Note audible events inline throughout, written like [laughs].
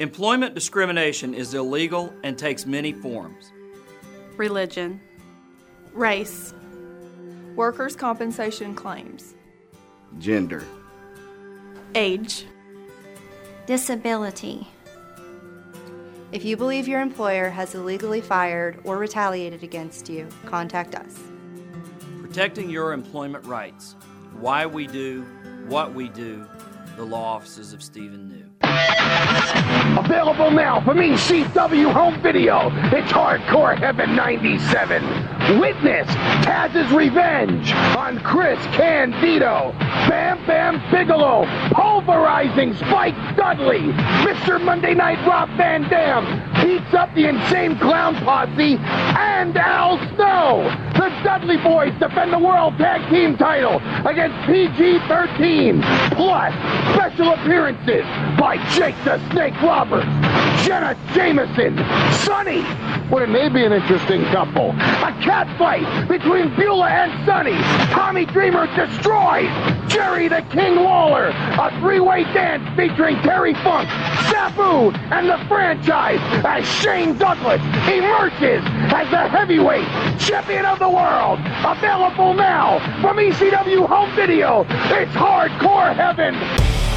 Employment discrimination is illegal and takes many forms. Religion. Race. Workers' compensation claims. Gender. Age. Disability. If you believe your employer has illegally fired or retaliated against you, contact us. Protecting your employment rights. Why we do, what we do, the law offices of Stephen New. Available now from ECW Home Video. It's Hardcore Heaven 97. Witness Taz's revenge on Chris Candido. Bam Bam Bigelow pulverizing Spike Dudley. Mr. Monday Night Rob Van Dam beats up the Insane Clown Posse and Al Snow. The Dudley Boys defend the World Tag Team title against PG-13. Plus, special appearances by Jake the Snake Roberts, Jenna Jameson, Sonny. Wouldn't they be an interesting couple? A cat fight between Beulah and Sonny. Tommy Dreamer destroys Jerry the King Lawler. A three-way dance featuring Terry Funk, Sabu, and the franchise as Shane Douglas emerges as the heavyweight champion of the world. Available now from ECW Home Video. It's Hardcore Heaven.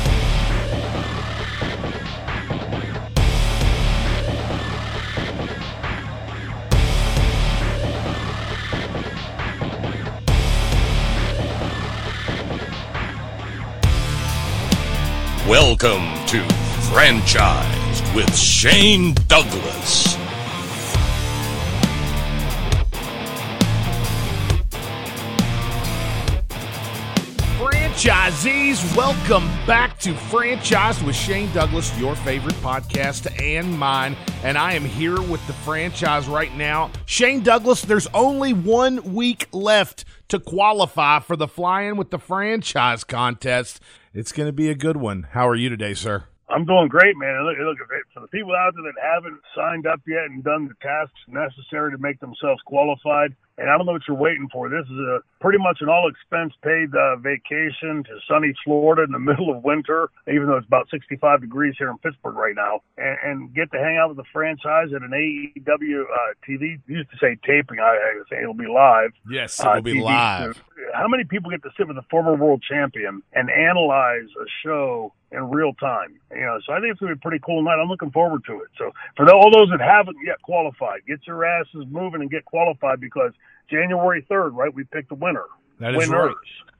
Welcome to Franchised with Shane Douglas. Franchisees, welcome back to Franchised with Shane Douglas, your favorite podcast and mine. And I am here with the franchise right now. Shane Douglas, there's only one week left to qualify for the Flying with the Franchise contest. It's going to be a good one. How are you today, sir? I'm doing great, man. Look, look for the people out there that haven't signed up yet and done the tasks necessary to make themselves qualified. And I don't know what you're waiting for. This is a pretty much an all expense paid uh, vacation to sunny Florida in the [laughs] middle of winter, even though it's about 65 degrees here in Pittsburgh right now, and, and get to hang out with the franchise at an AEW uh, TV. Used to say taping. I, I say it'll be live. Yes, it will uh, be TV live. How many people get to sit with a former world champion and analyze a show in real time. You know, so I think it's gonna be a pretty cool night. I'm looking forward to it. So for the, all those that haven't yet qualified, get your asses moving and get qualified because January 3rd, right? We picked the winner. That is Winners. right.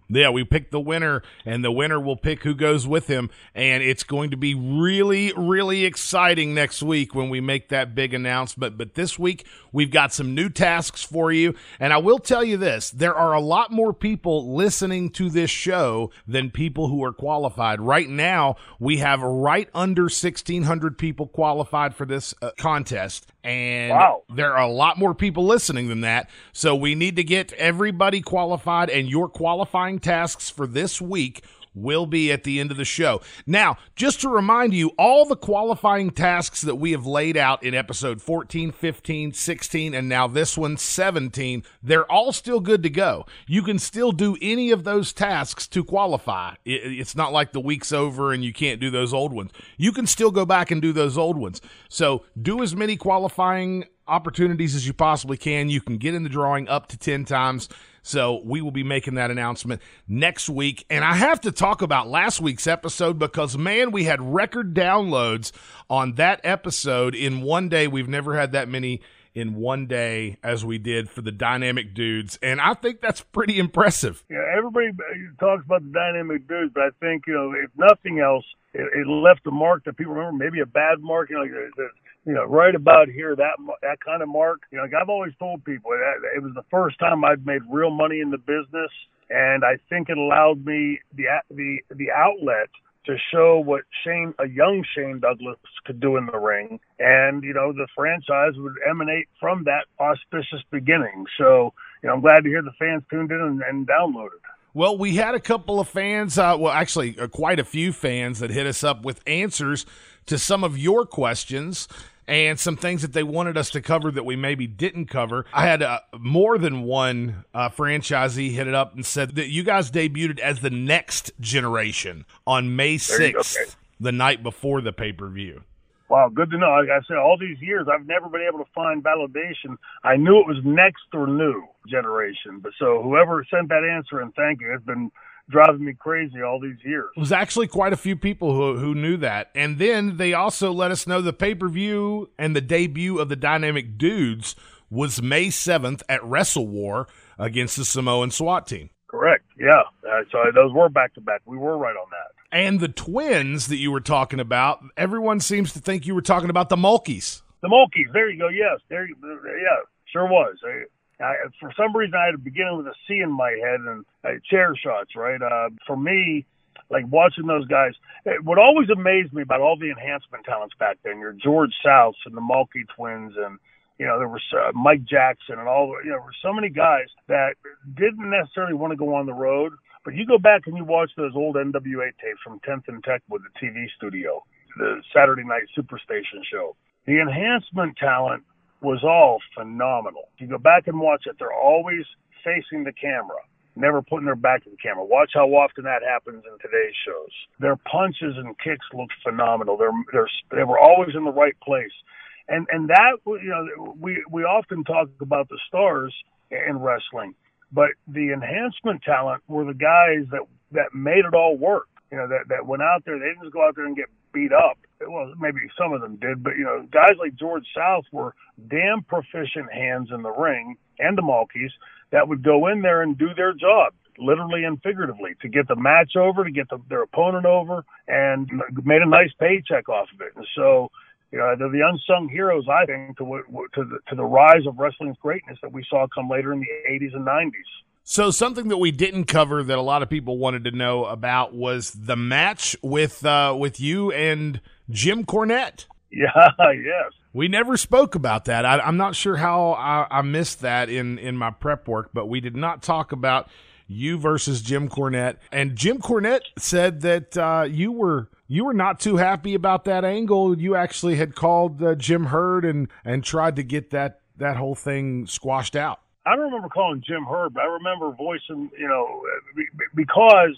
Yeah, we pick the winner, and the winner will pick who goes with him. And it's going to be really, really exciting next week when we make that big announcement. But this week, we've got some new tasks for you. And I will tell you this there are a lot more people listening to this show than people who are qualified. Right now, we have right under 1,600 people qualified for this uh, contest. And wow. there are a lot more people listening than that. So we need to get everybody qualified, and you're qualifying tasks for this week will be at the end of the show. Now, just to remind you, all the qualifying tasks that we have laid out in episode 14, 15, 16, and now this one, 17, they're all still good to go. You can still do any of those tasks to qualify. It's not like the week's over and you can't do those old ones. You can still go back and do those old ones. So do as many qualifying opportunities as you possibly can. You can get in the drawing up to 10 times. So we will be making that announcement next week. And I have to talk about last week's episode because, man, we had record downloads on that episode in one day. We've never had that many in one day as we did for the dynamic dudes and i think that's pretty impressive yeah everybody talks about the dynamic dudes but i think you know if nothing else it, left a mark that people remember maybe a bad mark you know you know, right about here, that that kind of mark. You know, like I've always told people, that it was the first time I'd made real money in the business, and I think it allowed me the the the outlet to show what Shane, a young Shane Douglas, could do in the ring, and you know, the franchise would emanate from that auspicious beginning. So, you know, I'm glad to hear the fans tuned in and, and downloaded. Well, we had a couple of fans, uh, well, actually, uh, quite a few fans that hit us up with answers to some of your questions and some things that they wanted us to cover that we maybe didn't cover. I had uh, more than one uh, franchisee hit it up and said that you guys debuted as the next generation on May 6th, the night before the pay per view. Wow, good to know. Like I said, all these years, I've never been able to find validation. I knew it was next or new generation, but so whoever sent that answer and thank you, it's been driving me crazy all these years. It was actually quite a few people who who knew that, and then they also let us know the pay per view and the debut of the Dynamic Dudes was May seventh at Wrestle War against the Samoan SWAT team. Correct. Yeah. Uh, so those were back to back. We were right on that. And the twins that you were talking about, everyone seems to think you were talking about the Mulkeys. The Mulkeys. There you go. Yes. There. You, yeah. Sure was. I, for some reason, I had a beginning with a C in my head and uh, chair shots. Right. Uh, for me, like watching those guys, it, what always amazed me about all the enhancement talents back then, your George Souths and the Mulkey twins and you know, there was uh, Mike Jackson and all, you know, there were so many guys that didn't necessarily want to go on the road, but you go back and you watch those old NWA tapes from 10th and Tech with the TV studio, the Saturday Night Superstation show. The enhancement talent was all phenomenal. If you go back and watch it, they're always facing the camera, never putting their back to the camera. Watch how often that happens in today's shows. Their punches and kicks looked phenomenal. They're, they're, they were always in the right place. And, and that, you know, we, we often talk about the stars in wrestling but the enhancement talent were the guys that that made it all work. You know, that that went out there. They didn't just go out there and get beat up. Well, maybe some of them did, but you know, guys like George South were damn proficient hands in the ring, and the Mulkeys that would go in there and do their job, literally and figuratively, to get the match over, to get the, their opponent over, and made a nice paycheck off of it. And so you know, they're the unsung heroes, I think, to to the, to the rise of wrestling's greatness that we saw come later in the 80s and 90s. So something that we didn't cover that a lot of people wanted to know about was the match with uh, with you and Jim Cornette. [laughs] Yeah, yes. We never spoke about that. I, am not sure how I, I missed that in in my prep work, but we did not talk about you versus Jim Cornette. And Jim Cornette said that uh, you were you were not too happy about that angle. You actually had called uh, Jim Herd and and tried to get that that whole thing squashed out. I don't remember calling Jim Herd. I remember voicing, you know, because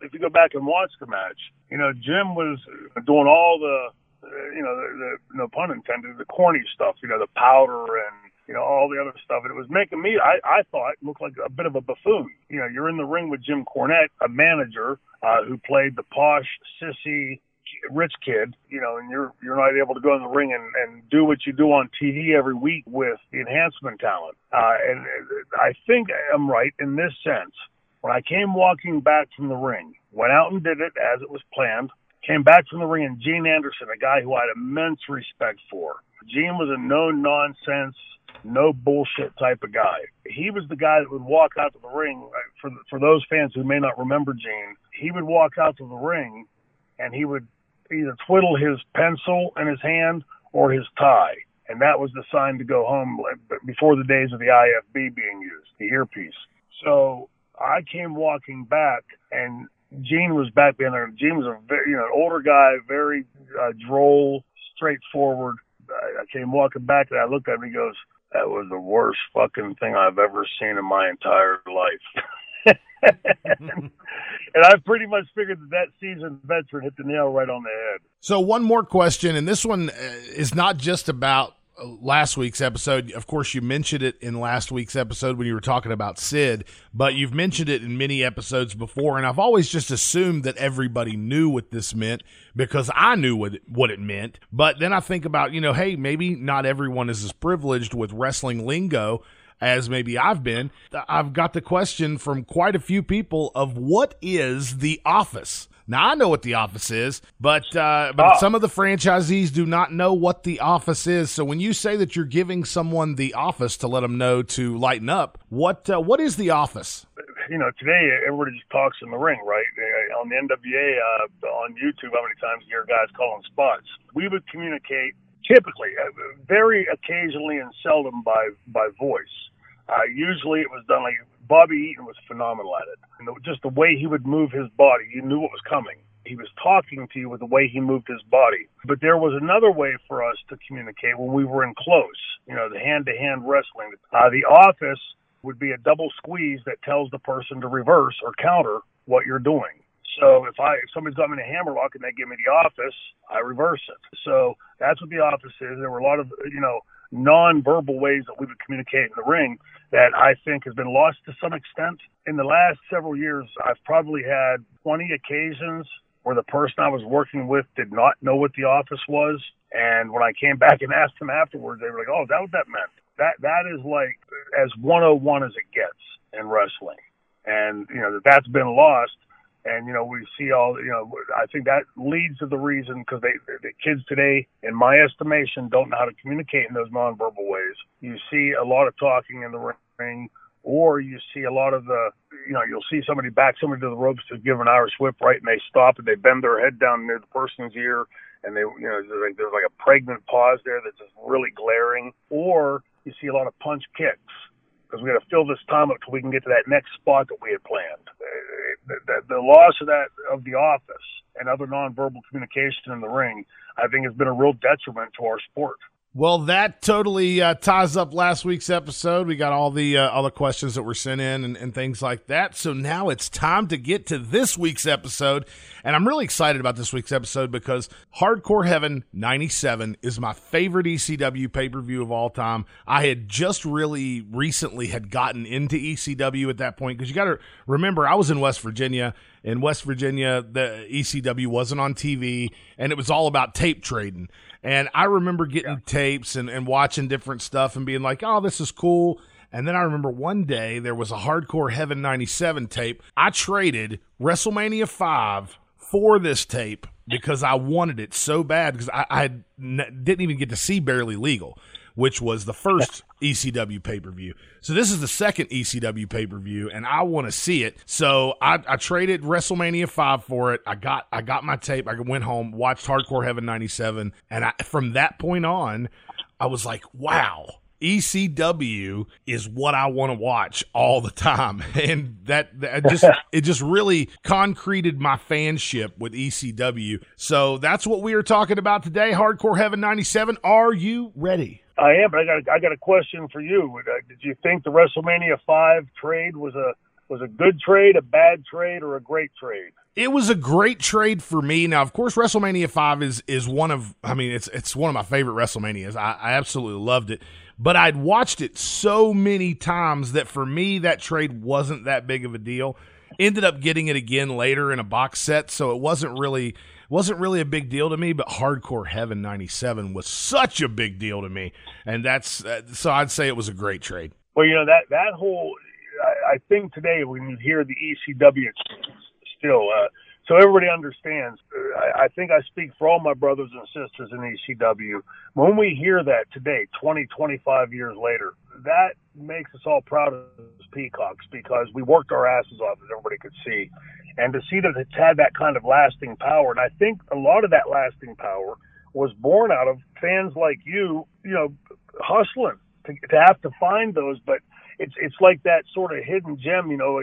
if you go back and watch the match, you know, Jim was doing all the, you know, the, the no pun intended, the corny stuff, you know, the powder and you know, all the other stuff. And it was making me, I, I thought, look like a bit of a buffoon. You know, you're in the ring with Jim Cornette, a manager uh, who played the posh, sissy, rich kid, you know, and you're you're not able to go in the ring and, and do what you do on TV every week with enhancement talent. Uh, and I think I'm right in this sense. When I came walking back from the ring, went out and did it as it was planned, came back from the ring, and Gene Anderson, a guy who I had immense respect for. Gene was a no nonsense, no bullshit type of guy. He was the guy that would walk out to the ring. Uh, for for those fans who may not remember Gene, he would walk out to the ring, and he would either twiddle his pencil in his hand or his tie, and that was the sign to go home. Before the days of the IFB being used, the earpiece. So I came walking back, and Gene was back behind there. Gene was a very, you know, an older guy, very uh, droll, straightforward. I, I came walking back, and I looked at him. He goes, that was the worst fucking thing I've ever seen in my entire life. [laughs] [laughs] and I pretty much figured that that seasoned veteran hit the nail right on the head. So one more question, and this one uh, is not just about last week's episode. Of course, you mentioned it in last week's episode when you were talking about Sid, but you've mentioned it in many episodes before. And I've always just assumed that everybody knew what this meant because I knew what it, what it meant. But then I think about, you know, hey, maybe not everyone is as privileged with wrestling lingo as maybe I've been. I've got the question from quite a few people of what is the office? Now I know what the office is, but uh, but oh. some of the franchisees do not know what the office is. So when you say that you're giving someone the office to let them know to lighten up, what uh, what is the office? You know, today everybody just talks in the ring, right? On the NWA uh, on YouTube, how many times you hear guys calling spots? We would communicate typically, uh, very occasionally and seldom by by voice. Uh, usually, it was done like Bobby Eaton was phenomenal at it. And just the way he would move his body, you knew what was coming. He was talking to you with the way he moved his body. But there was another way for us to communicate when we were in close, you know, the hand to hand wrestling. Uh, the office would be a double squeeze that tells the person to reverse or counter what you're doing. So if I if somebody's got me in a hammerlock and they give me the office, I reverse it. So that's what the office is. There were a lot of you know non-verbal ways that we would communicate in the ring that I think has been lost to some extent. In the last several years, I've probably had 20 occasions where the person I was working with did not know what the office was. And when I came back and asked them afterwards, they were like, "Oh, that what that meant?" That that is like as 101 as it gets in wrestling, and you know that that's been lost. And you know we see all you know. I think that leads to the reason because they the kids today, in my estimation, don't know how to communicate in those nonverbal ways. You see a lot of talking in the ring, or you see a lot of the you know you'll see somebody back somebody to the ropes to give an Irish whip right, and they stop and they bend their head down near the person's ear, and they you know there's like, there's like a pregnant pause there that's just really glaring, or you see a lot of punch kicks because we got to fill this time up till we can get to that next spot that we had planned. Uh, the, the, the loss of that of the office and other nonverbal communication in the ring, I think, has been a real detriment to our sport. Well, that totally uh, ties up last week's episode. We got all the uh, all the questions that were sent in and, and things like that. So now it's time to get to this week's episode, and I'm really excited about this week's episode because Hardcore Heaven '97 is my favorite ECW pay per view of all time. I had just really recently had gotten into ECW at that point because you got to remember I was in West Virginia. In West Virginia, the ECW wasn't on TV, and it was all about tape trading. And I remember getting yeah. tapes and, and watching different stuff and being like, oh, this is cool. And then I remember one day there was a Hardcore Heaven 97 tape. I traded WrestleMania 5 for this tape because I wanted it so bad because I, I didn't even get to see Barely Legal which was the first ECW pay per view. So this is the second ECW pay per view, and I want to see it. So I, I, traded WrestleMania five for it. I got I got my tape. I went home, watched Hardcore Heaven '97, and I, from that point on, I was like, wow. ECW is what I want to watch all the time, [laughs] and that, that just [laughs] it just really concreted my fanship with ECW. So that's what we are talking about today. Hardcore Heaven '97. Are you ready? I am, but I got a, I got a question for you. Uh, did you think the WrestleMania five trade was a was a good trade, a bad trade, or a great trade? It was a great trade for me. Now, of course, WrestleMania five is is one of I mean it's it's one of my favorite WrestleManias. I, I absolutely loved it, but I'd watched it so many times that for me that trade wasn't that big of a deal. Ended up getting it again later in a box set, so it wasn't really wasn't really a big deal to me, but Hardcore Heaven 97 was such a big deal to me. And that's, uh, so I'd say it was a great trade. Well, you know, that, that whole, I, I think today when you hear the ECW still, uh, so everybody understands. I, I think I speak for all my brothers and sisters in ECW. When we hear that today, 20, 25 years later, that makes us all proud as peacocks because we worked our asses off, as everybody could see and to see that it's had that kind of lasting power. And I think a lot of that lasting power was born out of fans like you, you know, hustling to, to have to find those. But it's it's like that sort of hidden gem, you know.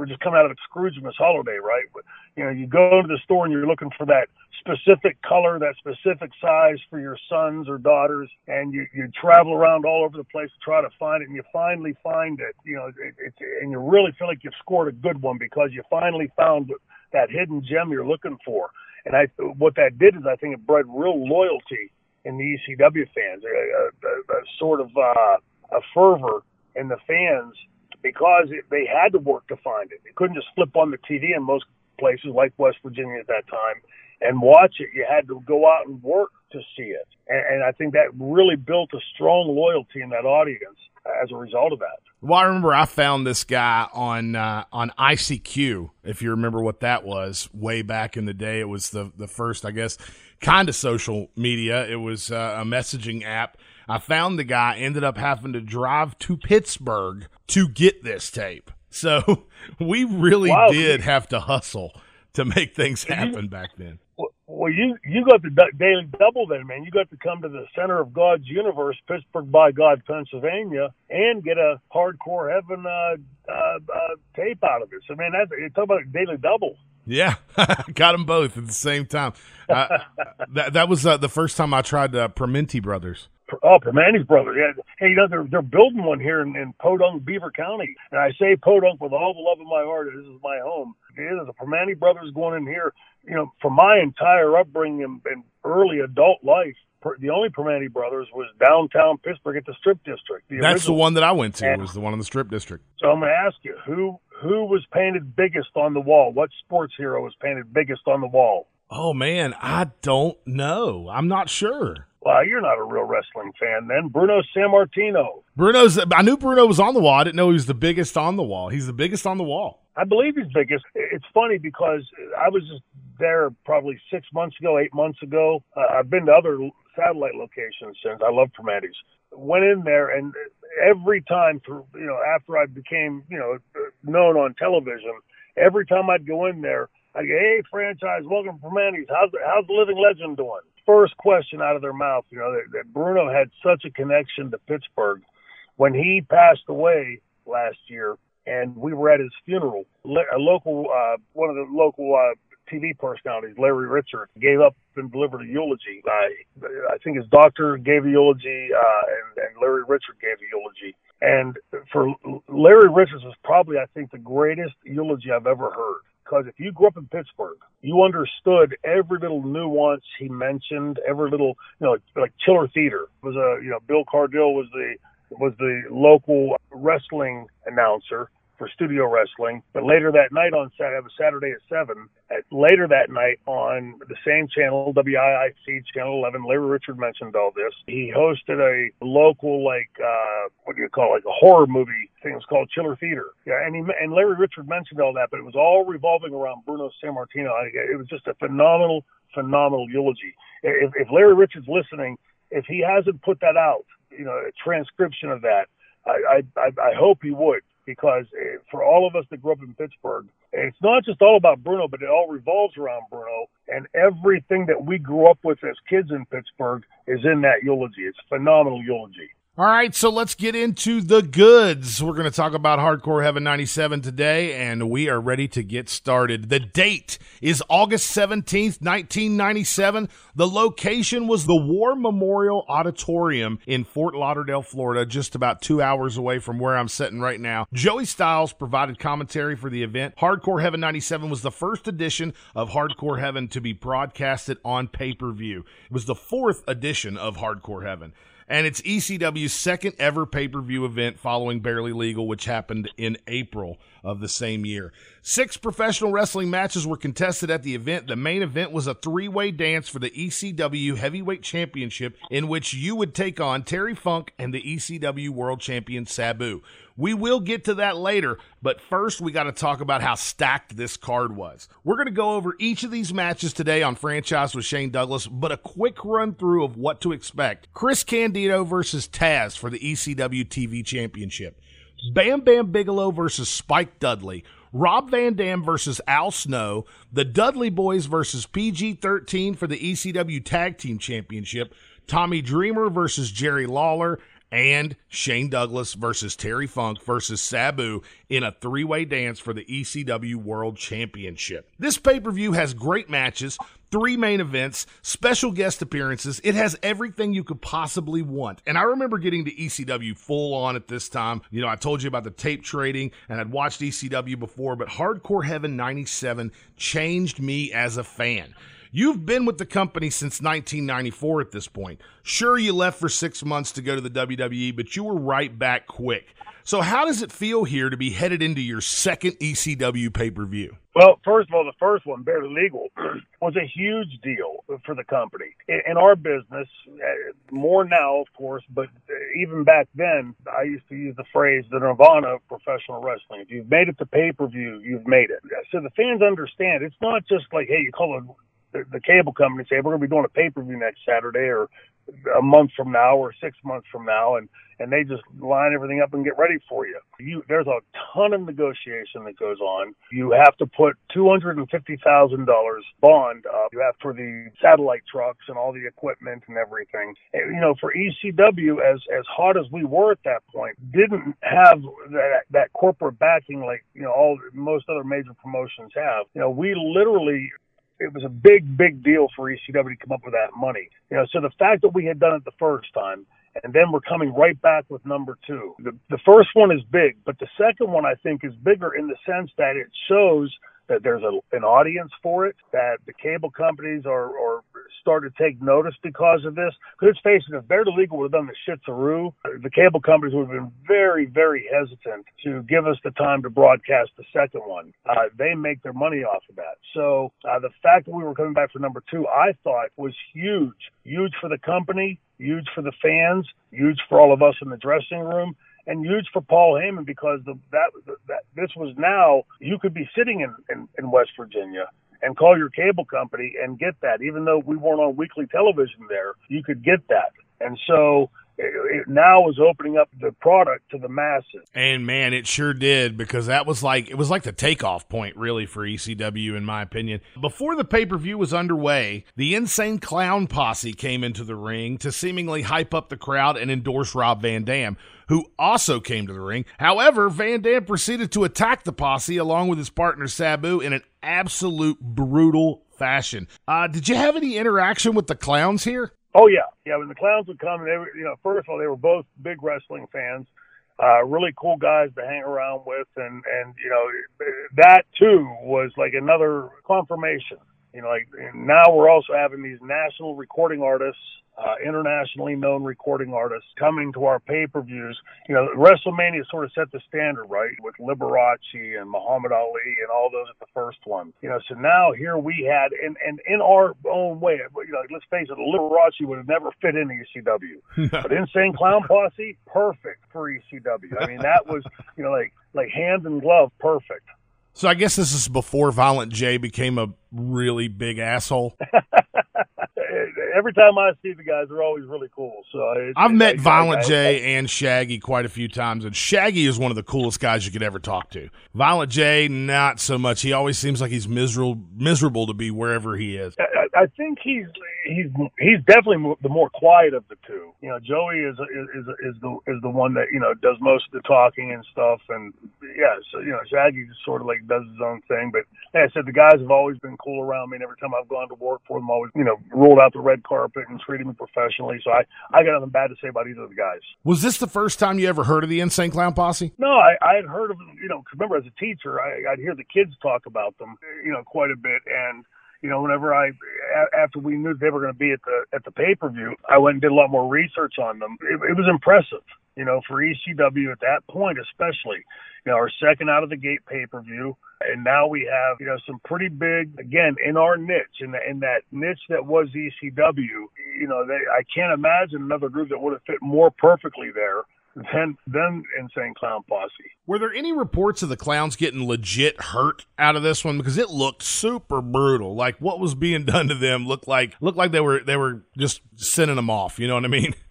We're just coming out of Scroogemas holiday, right? But, You know, you go to the store and you're looking for that specific color, that specific size for your sons or daughters, and you, you travel around all over the place to try to find it, and you finally find it. You know, it, it, and you really feel like you've scored a good one because you finally found that hidden gem you're looking for. And I, what that did is, I think it bred real loyalty in the ECW fans, a, a, a, a sort of uh, a fervor in the fans because it, they had to work to find it. They couldn't just flip on the TV in most places like West Virginia at that time and watch it. You had to go out and work to see it. And, and I think that really built a strong loyalty in that audience as a result of that. Well, I remember I found this guy on uh, on ICQ. If you remember what that was, way back in the day, it was the the first, I guess, kind of social media. It was uh, a messaging app. I found the guy. Ended up having to drive to Pittsburgh to get this tape. So [laughs] we really wow. did have to hustle to make things happen back then. Well, you you got the daily double then, man. You got to come to the center of God's universe, Pittsburgh by God, Pennsylvania, and get a hardcore heaven uh, uh, uh, tape out of it. So, man, that's you talk about a daily double. Yeah, [laughs] got them both at the same time. Uh, [laughs] that that was uh, the first time I tried uh, Primanti Brothers. Oh, Primanti's brother. Yeah. Hey, you know they're they're building one here in, in Podunk, Beaver County, and I say Podunk with all the love of my heart. This is my home. There's a Primanti brothers going in here. You know, for my entire upbringing and, and early adult life, the only Primanti brothers was downtown Pittsburgh at the Strip District. The That's original. the one that I went to. And was the one in the Strip District. So I'm going to ask you who who was painted biggest on the wall? What sports hero was painted biggest on the wall? Oh man, I don't know. I'm not sure. Well, you're not a real wrestling fan then. Bruno Sammartino. Bruno's. I knew Bruno was on the wall. I didn't know he was the biggest on the wall. He's the biggest on the wall. I believe he's biggest. It's funny because I was just there probably six months ago, eight months ago. Uh, I've been to other satellite locations since. I love Primanti's. Went in there, and every time through, you know, after I became, you know, known on television, every time I'd go in there, I'd go, "Hey, franchise, welcome to Primanti's. How's how's the living legend doing?" First question out of their mouth, you know, that, that Bruno had such a connection to Pittsburgh. When he passed away last year, and we were at his funeral, a local, uh, one of the local uh, TV personalities, Larry Richert, gave up and delivered a eulogy. I, I think his doctor gave a eulogy, uh, and, and Larry Richert gave a eulogy. And for Larry Richert was probably, I think, the greatest eulogy I've ever heard. Because if you grew up in Pittsburgh, you understood every little nuance he mentioned, every little, you know, like Chiller Theater was a, you know, Bill Cardille was the was the local wrestling announcer for studio wrestling. But later that night on Saturday, Saturday at seven. At, later that night on the same channel, WIIC channel 11, Larry Richert mentioned all this. He hosted a local like uh, what do you call it, like a horror movie thing. It was called Chiller Theater. Yeah, and he and Larry Richert mentioned all that, but it was all revolving around Bruno Sammartino. It was just a phenomenal, phenomenal eulogy. If, if Larry Richert's listening, if he hasn't put that out, you know, a transcription of that. I, I, I hope he would because eh, for all of us that grew up in Pittsburgh, it's not just all about Bruno, but it all revolves around Bruno. And everything that we grew up with as kids in Pittsburgh is in that eulogy. It's a phenomenal eulogy. All right, so let's get into the goods. We're going to talk about Hardcore Heaven 97 today, and we are ready to get started. The date is August 17th, 1997. The location was the War Memorial Auditorium in Fort Lauderdale, Florida, just about two hours away from where I'm sitting right now. Joey Styles provided commentary for the event. Hardcore Heaven 97 was the first edition of Hardcore Heaven to be broadcasted on pay per view. It was the fourth edition of Hardcore Heaven and it's ECW's second ever pay per view event following Barely Legal, which happened in April of the same year. Six professional wrestling matches were contested at the event. The main event was a three way dance for the ECW Heavyweight Championship, in which you would take on Terry Funk and the ECW World Champion Sabu. We will get to that later, but first we got to talk about how stacked this card was. We're going to go over each of these matches today on Franchise with Shane Douglas, but a quick run through of what to expect. Chris Candido versus Taz for the ECW TV Championship. Bam Bam Bigelow versus Spike Dudley. Rob Van Dam versus Al Snow. The Dudley Boys versus PG 13 for the ECW Tag Team Championship. Tommy Dreamer versus Jerry Lawler and Shane Douglas versus Terry Funk versus Sabu in a three way dance for the ECW World Championship. This pay per view has great matches, three main events, special guest appearances. It has everything you could possibly want. And I remember getting to ECW full on at this time. You know, I told you about the tape trading and I'd watched ECW before, but Hardcore Heaven 97 changed me as a fan. You've been with the company since 1994 at this point. Sure, you left for six months to go to the WWE, but you were right back quick. So, how does it feel here to be headed into your second ECW pay per view? Well, first of all, the first one, Barely Legal, [clears throat] was a huge deal for the company. In our business, uh, more now, of course, but even back then, I used to use the phrase the nirvana of professional wrestling. If you've made it to pay per view, you've made it. So the fans understand it's not just like, hey, you call it the, the cable company say we're going to be doing a pay per view next Saturday or a month from now or six months from now, and and they just line everything up and get ready for you. You there's a ton of negotiation that goes on. You have to put two hundred and fifty thousand dollars bond up. You have for the satellite trucks and all the equipment and everything. And, you know, for ECW, as as hot as we were at that point, didn't have that that corporate backing like you know all most other major promotions have. You know, we literally it was a big, big deal for ECW to come up with that money. You know, so the fact that we had done it the first time And then we're coming right back with number two. The, the first one is big, but the second one I think is bigger in the sense that it shows that there's a, an audience for it, that the cable companies are, are starting to take notice because of this. Because let's face it, if Barely Legal would have done the shit through, the cable companies would have been very, very hesitant to give us the time to broadcast the second one. Uh, they make their money off of that. So uh, the fact that we were coming back for number two, I thought was huge. Huge for the company, huge for the fans, huge for all of us in the dressing room and huge for Paul Heyman because the, that that this was now you could be sitting in, in, in West Virginia and call your cable company and get that, even though we weren't on weekly television there, you could get that. And so it now is opening up the product to the masses. And man, it sure did because that was like it was like the takeoff point really for ECW in my opinion. Before the pay-per-view was underway, the Insane Clown Posse came into the ring to seemingly hype up the crowd and endorse Rob Van Dam, who also came to the ring. However, Van Dam proceeded to attack the posse along with his partner Sabu in an absolute brutal fashion. Uh, did you have any interaction with the clowns here? Oh yeah, yeah. When the clowns would come, they were, you know, first of all, they were both big wrestling fans, uh, really cool guys to hang around with, and and you know, that too was like another confirmation. You know, like now we're also having these national recording artists uh, internationally known recording artists coming to our pay-per-views. You know, WrestleMania sort of set the standard, right, with Liberace and Muhammad Ali and all those at the first one. You know, so now here we had, and and in our own way, you know, let's face it, Liberace would have never fit into ECW, [laughs] but Insane Clown Posse, perfect for ECW. I mean, that was, you know, like like hand and glove, perfect. So I guess this is before Violent J became a really big asshole. [laughs] every time I see the guys, they're always really cool. So I've met Violent J and Shaggy quite a few times, and Shaggy is one of the coolest guys you could ever talk to. Violent J, not so much. He always seems like he's miserable, miserable to be wherever he is. I, I think he's he's he's definitely the more quiet of the two. You know, Joey is is is the is the one that you know does most of the talking and stuff, and yeah, so you know, Shaggy just sort of like does his own thing. But like I said, the guys have always been cool around me, and every time I've gone to work for them, always you know rolled out the red carpet and treated me professionally. So I I got nothing bad to say about either of the guys. Was this the first time you ever heard of the Insane Clown Posse? No, I, I had heard of them. You know, remember as a teacher, I, I'd hear the kids talk about them, you know, quite a bit, and you know, whenever I after we knew they were going to be at the at the pay per view, I went and did a lot more research on them. It, it was impressive, you know, for ECW at that point, especially. You know, our second out of the gate pay per view, and now we have you know some pretty big again in our niche in the, in that niche that was ECW. You know, they I can't imagine another group that would have fit more perfectly there than than Insane Clown Posse. Were there any reports of the clowns getting legit hurt out of this one because it looked super brutal? Like what was being [laughs] done to them looked like looked like they were they were just sending them off. You know what I mean? [laughs]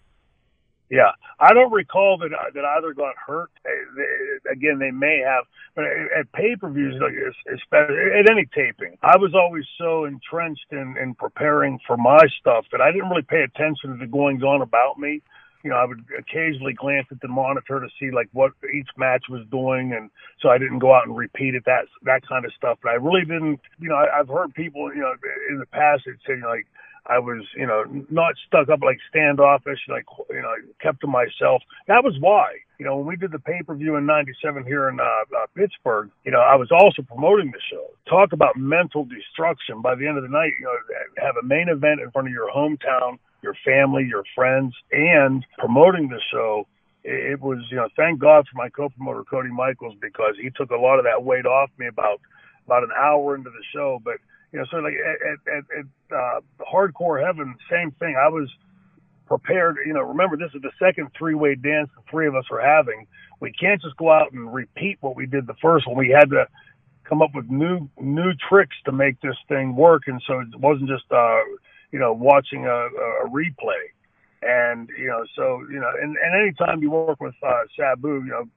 Yeah, I don't recall that that either got hurt. They, again, they may have, but at pay per views, like especially at any taping, I was always so entrenched in in preparing for my stuff that I didn't really pay attention to the goings on about me you know, I would occasionally glance at the monitor to see like what each match was doing, and so I didn't go out and repeat it that that kind of stuff. But I really didn't, you know, I, I've heard people, you know, in the past that say like I was, you know, not stuck up like standoffish, like you know, I kept to myself. That was why, you know, when we did the pay per view in '97 here in uh, uh, Pittsburgh, you know, I was also promoting the show. Talk about mental destruction. By the end of the night, you know, have a main event in front of your hometown your family, your friends, and promoting the show. It was, you know, thank God for my co-promoter Cody Michaels because he took a lot of that weight off me about about an hour into the show. But you know, so like at, at, at uh, Hardcore Heaven, same thing. I was prepared. You know, remember this is the second three-way dance the three of us are having. We can't just go out and repeat what we did the first one. We had to come up with new new tricks to make this thing work, and so it wasn't just uh, you know, watching a, a replay. And, you know, so, you know, and, and anytime you work with uh, Sabu, you know,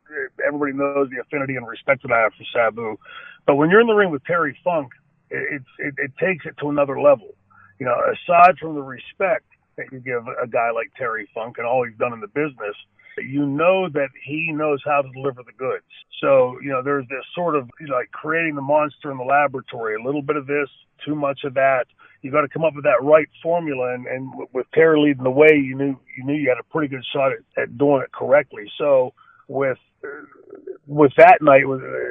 everybody knows the affinity and respect that I have for Sabu. But when you're in the ring with Terry Funk, it, it, it takes it to another level. You know, aside from the respect that you give a guy like Terry Funk and all he's done in the business, you know that he knows how to deliver the goods. So, you know, there's this sort of you know, like creating the monster in the laboratory, a little bit of this, too much of that, you got to come up with that right formula. And, and with Terry leading the way, you knew you knew you had a pretty good shot at, at doing it correctly. So with uh, with that night,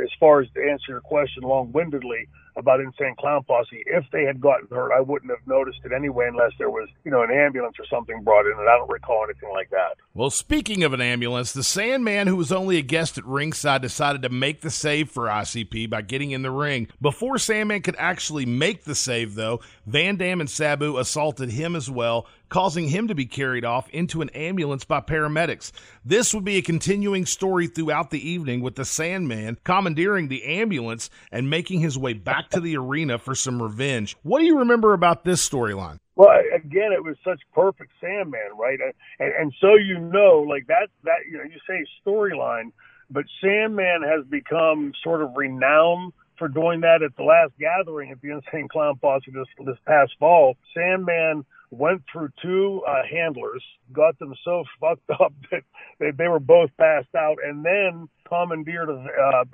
as far as to answer your question long-windedly about Insane Clown Posse, if they had gotten hurt, I wouldn't have noticed it anyway, unless there was, you know, an ambulance or something brought in, and I don't recall anything like that. Well, speaking of an ambulance, the Sandman, who was only a guest at ringside, decided to make the save for ICP by getting in the ring. Before Sandman could actually make the save, though, Van Dam and Sabu assaulted him as well, causing him to be carried off into an ambulance by paramedics. This would be a continuing story throughout the evening with the Sandman commandeering the ambulance and making his way back to the arena for some revenge. What do you remember about this storyline? Well, again, it was such perfect Sandman, right? And, and so you know, like that, that you know, you say storyline, but Sandman has become sort of renowned for doing that at the last gathering at the Insane Clown Posse this this past fall. Sandman went through two uh, handlers, got them so [laughs] fucked up that they, they were both passed out, and then commandeered a, uh,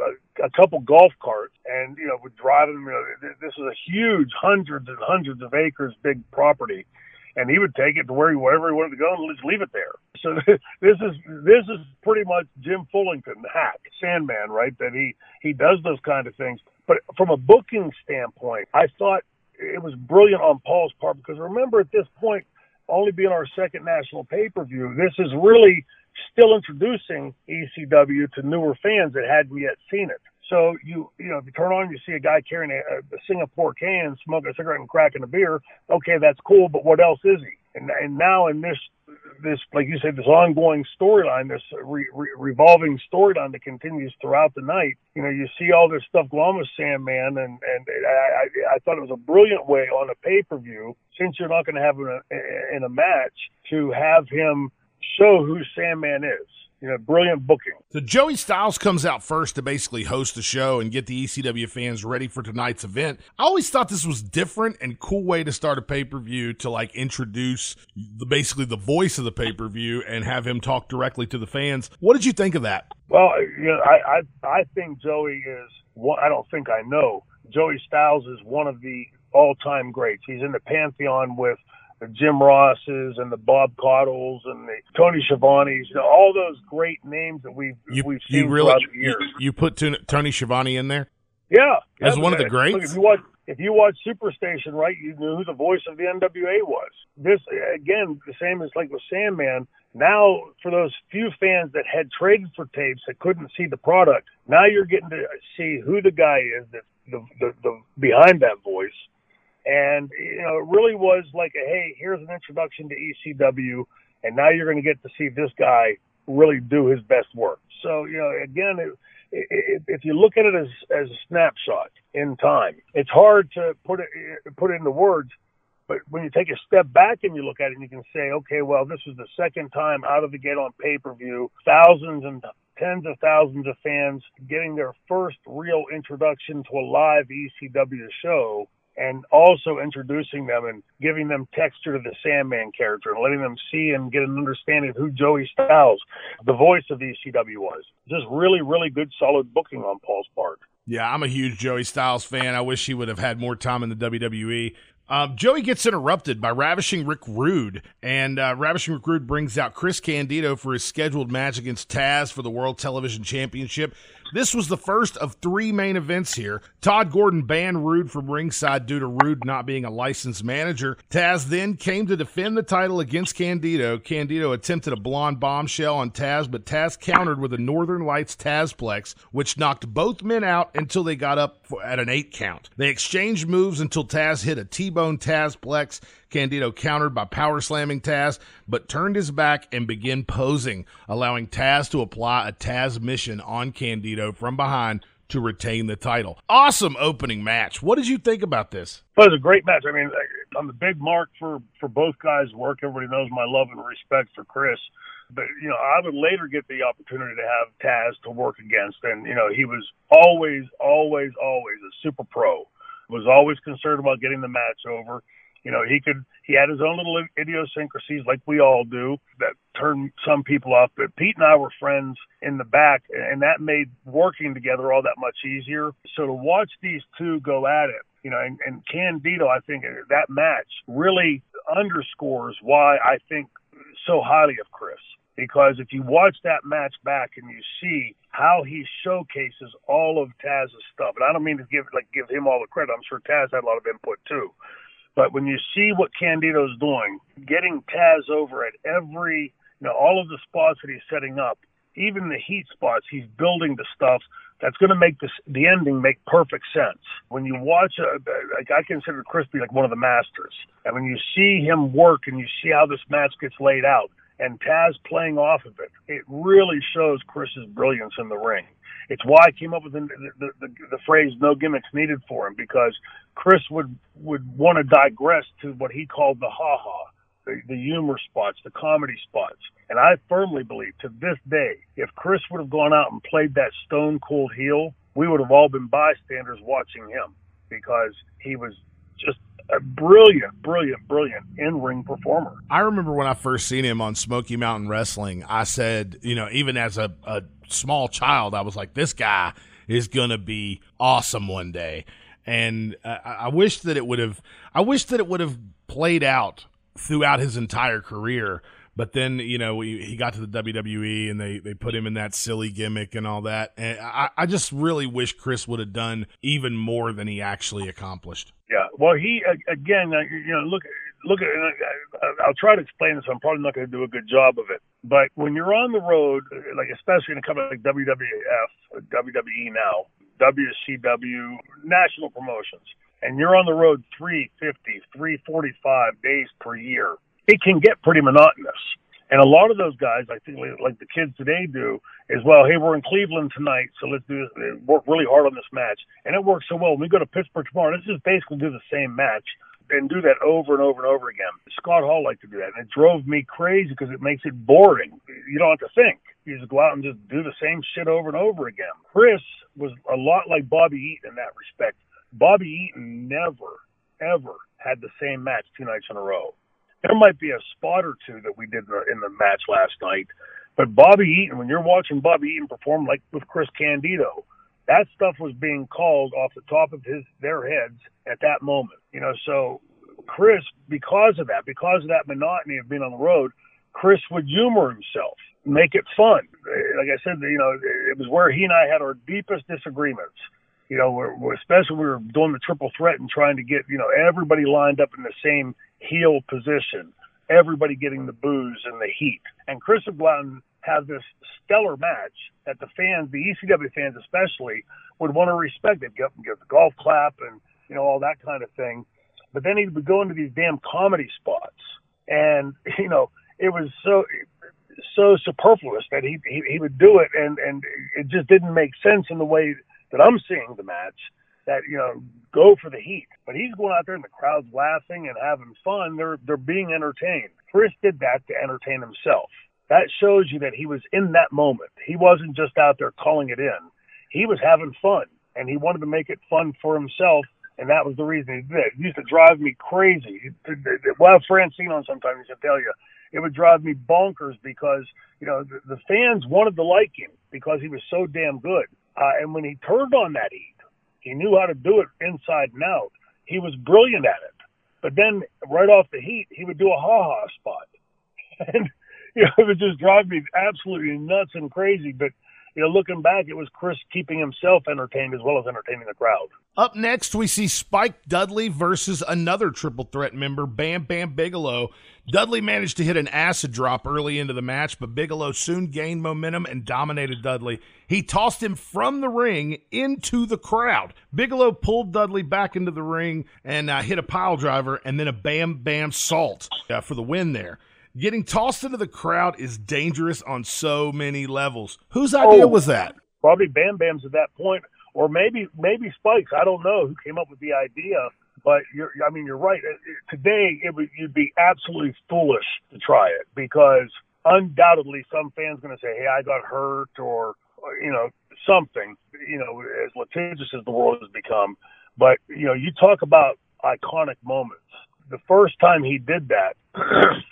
a couple golf carts and, you know, would drive them. You know, this is a huge, hundreds and hundreds of acres big property. And he would take it to where he, wherever he wanted to go and just leave it there. So [laughs] this is this is pretty much Jim Fullington, hack, Sandman, right? That he he does those kind of things. But from a booking standpoint, I thought it was brilliant on Paul's part because remember at this point, only being our second national pay per view, this is really still introducing ECW to newer fans that hadn't yet seen it. So you you know if you turn on you see a guy carrying a, a Singapore cane, smoking a cigarette and cracking a beer. Okay, that's cool, but what else is he? And and now in this this like you said this ongoing storyline, this re, re, revolving storyline that continues throughout the night. You know you see all this stuff going on with Sandman, and and I I, I thought it was a brilliant way on a pay per view since you're not going to have in a, in a match to have him show who Sandman is you know, brilliant booking. So Joey Styles comes out first to basically host the show and get the ECW fans ready for tonight's event. I always thought this was different and cool way to start a pay per view to like introduce the basically the voice of the pay per view and have him talk directly to the fans. What did you think of that? Well, you know, I I, I think Joey is. One, I don't think I know. Joey Styles is one of the all time greats. He's in the pantheon with the Jim Rosses and the Bob Caudles and the Tony Schiavone's, you know, all those great names that we've you, we've seen you really, throughout the years. You, you put Tony Schiavone in there? Yeah, as yeah, one of the greats. Look, if you watch if you watch Superstation, right, you knew who the voice of the NWA was. This again, the same as like with Sandman. Now, for those few fans that had traded for tapes that couldn't see the product, now you're getting to see who the guy is that the, the, the behind that voice and, you know, it really was like, a, hey, here's an introduction to ECW, and now you're going to get to see this guy really do his best work. So, you know, again, it, if you look at it as, as a snapshot in time, it's hard to put it, put it into words. But when you take a step back and you look at it, you can say, okay, well, this is the second time out of the gate on pay per view, thousands and tens of thousands of fans getting their first real introduction to a live ECW show and also introducing them and giving them texture to the Sandman character and letting them see and get an understanding of who Joey Styles, the voice of the ECW, was. Just really, really good, solid booking on Paul's part. Yeah, I'm a huge Joey Styles fan. I wish he would have had more time in the WWE. Um, Joey gets interrupted by Ravishing Rick Rude, and uh, Ravishing Rick Rude brings out Chris Candido for his scheduled match against Taz for the World Television Championship. This was the first of three main events here. Todd Gordon banned Rude from ringside due to Rude not being a licensed manager. Taz then came to defend the title against Candido. Candido attempted a blonde bombshell on Taz, but Taz countered with a Northern Lights Tazplex, which knocked both men out until they got up at an eight count. They exchanged moves until Taz hit a T-bone Tazplex. Candido countered by power slamming Taz, but turned his back and began posing, allowing Taz to apply a Taz mission on Candido from behind to retain the title. Awesome opening match. What did you think about this? Well, it was a great match. I mean, I'm a big mark for for both guys' work. Everybody knows my love and respect for Chris. But you know, I would later get the opportunity to have Taz to work against, and you know, he was always, always, always a super pro. Was always concerned about getting the match over. You know, he could he had his own little idiosyncrasies like we all do that turned some people off. But Pete and I were friends in the back, and that made working together all that much easier. So to watch these two go at it, You know, and, and Candido, I think uh, that match really underscores why I think so highly of Chris. Because if you watch that match back and you see how he showcases all of Taz's stuff, and I don't mean to give like give him all the credit. I'm sure Taz had a lot of input too. But when you see what Candido's doing, getting Taz over at every, you know, all of the spots that he's setting up, even the heat spots, he's building the stuff that's going to make this the ending make perfect sense. When you watch, a, like I consider Crispy like one of the masters, and when you see him work and you see how this match gets laid out, and Taz playing off of it, it really shows Chris's brilliance in the ring. It's why I came up with the, the, the, the phrase "no gimmicks needed" for him because Chris would would want to digress to what he called the ha ha, the, the humor spots, the comedy spots. And I firmly believe to this day, if Chris would have gone out and played that stone cold heel, we would have all been bystanders watching him because he was just a brilliant, brilliant, brilliant in ring performer. I remember when I first seen him on Smoky Mountain Wrestling, I said, you know, even as a, a small child, I was like, this guy is going to be awesome one day. And I wish that it would have, I wish that it would have played out throughout his entire career. But then, you know, he, he got to the WWE and they, they put him in that silly gimmick and all that. And I, I just really wish Chris would have done even more than he actually accomplished. Yeah. Well, he, again, uh, you know, look, look at, I'll try to explain this. I'm probably not going to do a good job of it. But when you're on the road, like especially in a company like WWF, WWE now, WCW, national promotions, and you're on the road 350, 345 days per year, it can get pretty monotonous. And a lot of those guys, I think, like the kids today do, is well, hey, we're in Cleveland tonight, so let's do this, work really hard on this match, and it works so well. When we go to Pittsburgh tomorrow, let's just basically do the same match and do that over and over and over again. Scott Hall liked to do that, and it drove me crazy because it makes it boring. You don't have to think. You just go out and just do the same shit over and over again. Chris was a lot like Bobby Eaton in that respect. Bobby Eaton never, ever had the same match two nights in a row. There might be a spot or two that we did in the, in the match last night, but Bobby Eaton, when you're watching Bobby Eaton perform like with Chris Candido, that stuff was being called off the top of his their heads at that moment. You know, so Chris, because of that, because of that monotony of being on the road, Chris would humor himself, make it fun. Like I said, you know, it was where he and I had our deepest disagreements. You know, we're, we're, especially we were doing the triple threat and trying to get you know everybody lined up in the same heel position, everybody getting the booze and the heat. And Chris and have this stellar match that the fans, the ECW fans especially, would want to respect. They'd get up and give the golf clap and you know all that kind of thing. But then he would go into these damn comedy spots, and [laughs] you know it was so so superfluous that he, he he would do it, and and it just didn't make sense in the way that I'm seeing the match. That you know go for the heat, but he's going out there and the crowd's laughing and having fun. They're they're being entertained. Chris did that to entertain himself. That shows you that he was in that moment. He wasn't just out there calling it in. He was having fun, and he wanted to make it fun for himself and that was the reason he did it. It used to drive me crazy. We'll have Francine on sometimes to tell you. It would drive me bonkers because, you know, the, the fans wanted to like him because he was so damn good. Uh, and when he turned on that heat, he knew how to do it inside and out. He was brilliant at it. But then right off the heat, he would do a ha-ha spot. [laughs] And, you know, it would just drive me absolutely nuts and crazy. But you know, looking back, it was Chris keeping himself entertained as well as entertaining the crowd. Up next, we see Spike Dudley versus another triple threat member, Bam Bam Bigelow. Dudley managed to hit an acid drop early into the match, but Bigelow soon gained momentum and dominated Dudley. He tossed him from the ring into the crowd. Bigelow pulled Dudley back into the ring and uh, hit a pile driver and then a Bam Bam salt uh, for the win there. Getting tossed into the crowd is dangerous on so many levels. Whose idea oh, was that? Probably Bam Bam's at that point, or maybe maybe Spikes. I don't know who came up with the idea, but you're, I mean, you're right. Today, it would you'd be absolutely foolish to try it because undoubtedly some fans going to say, "Hey, I got hurt," or you know something. You know, as litigious as the world has become, but you know, you talk about iconic moments. The first time he did that. [clears throat]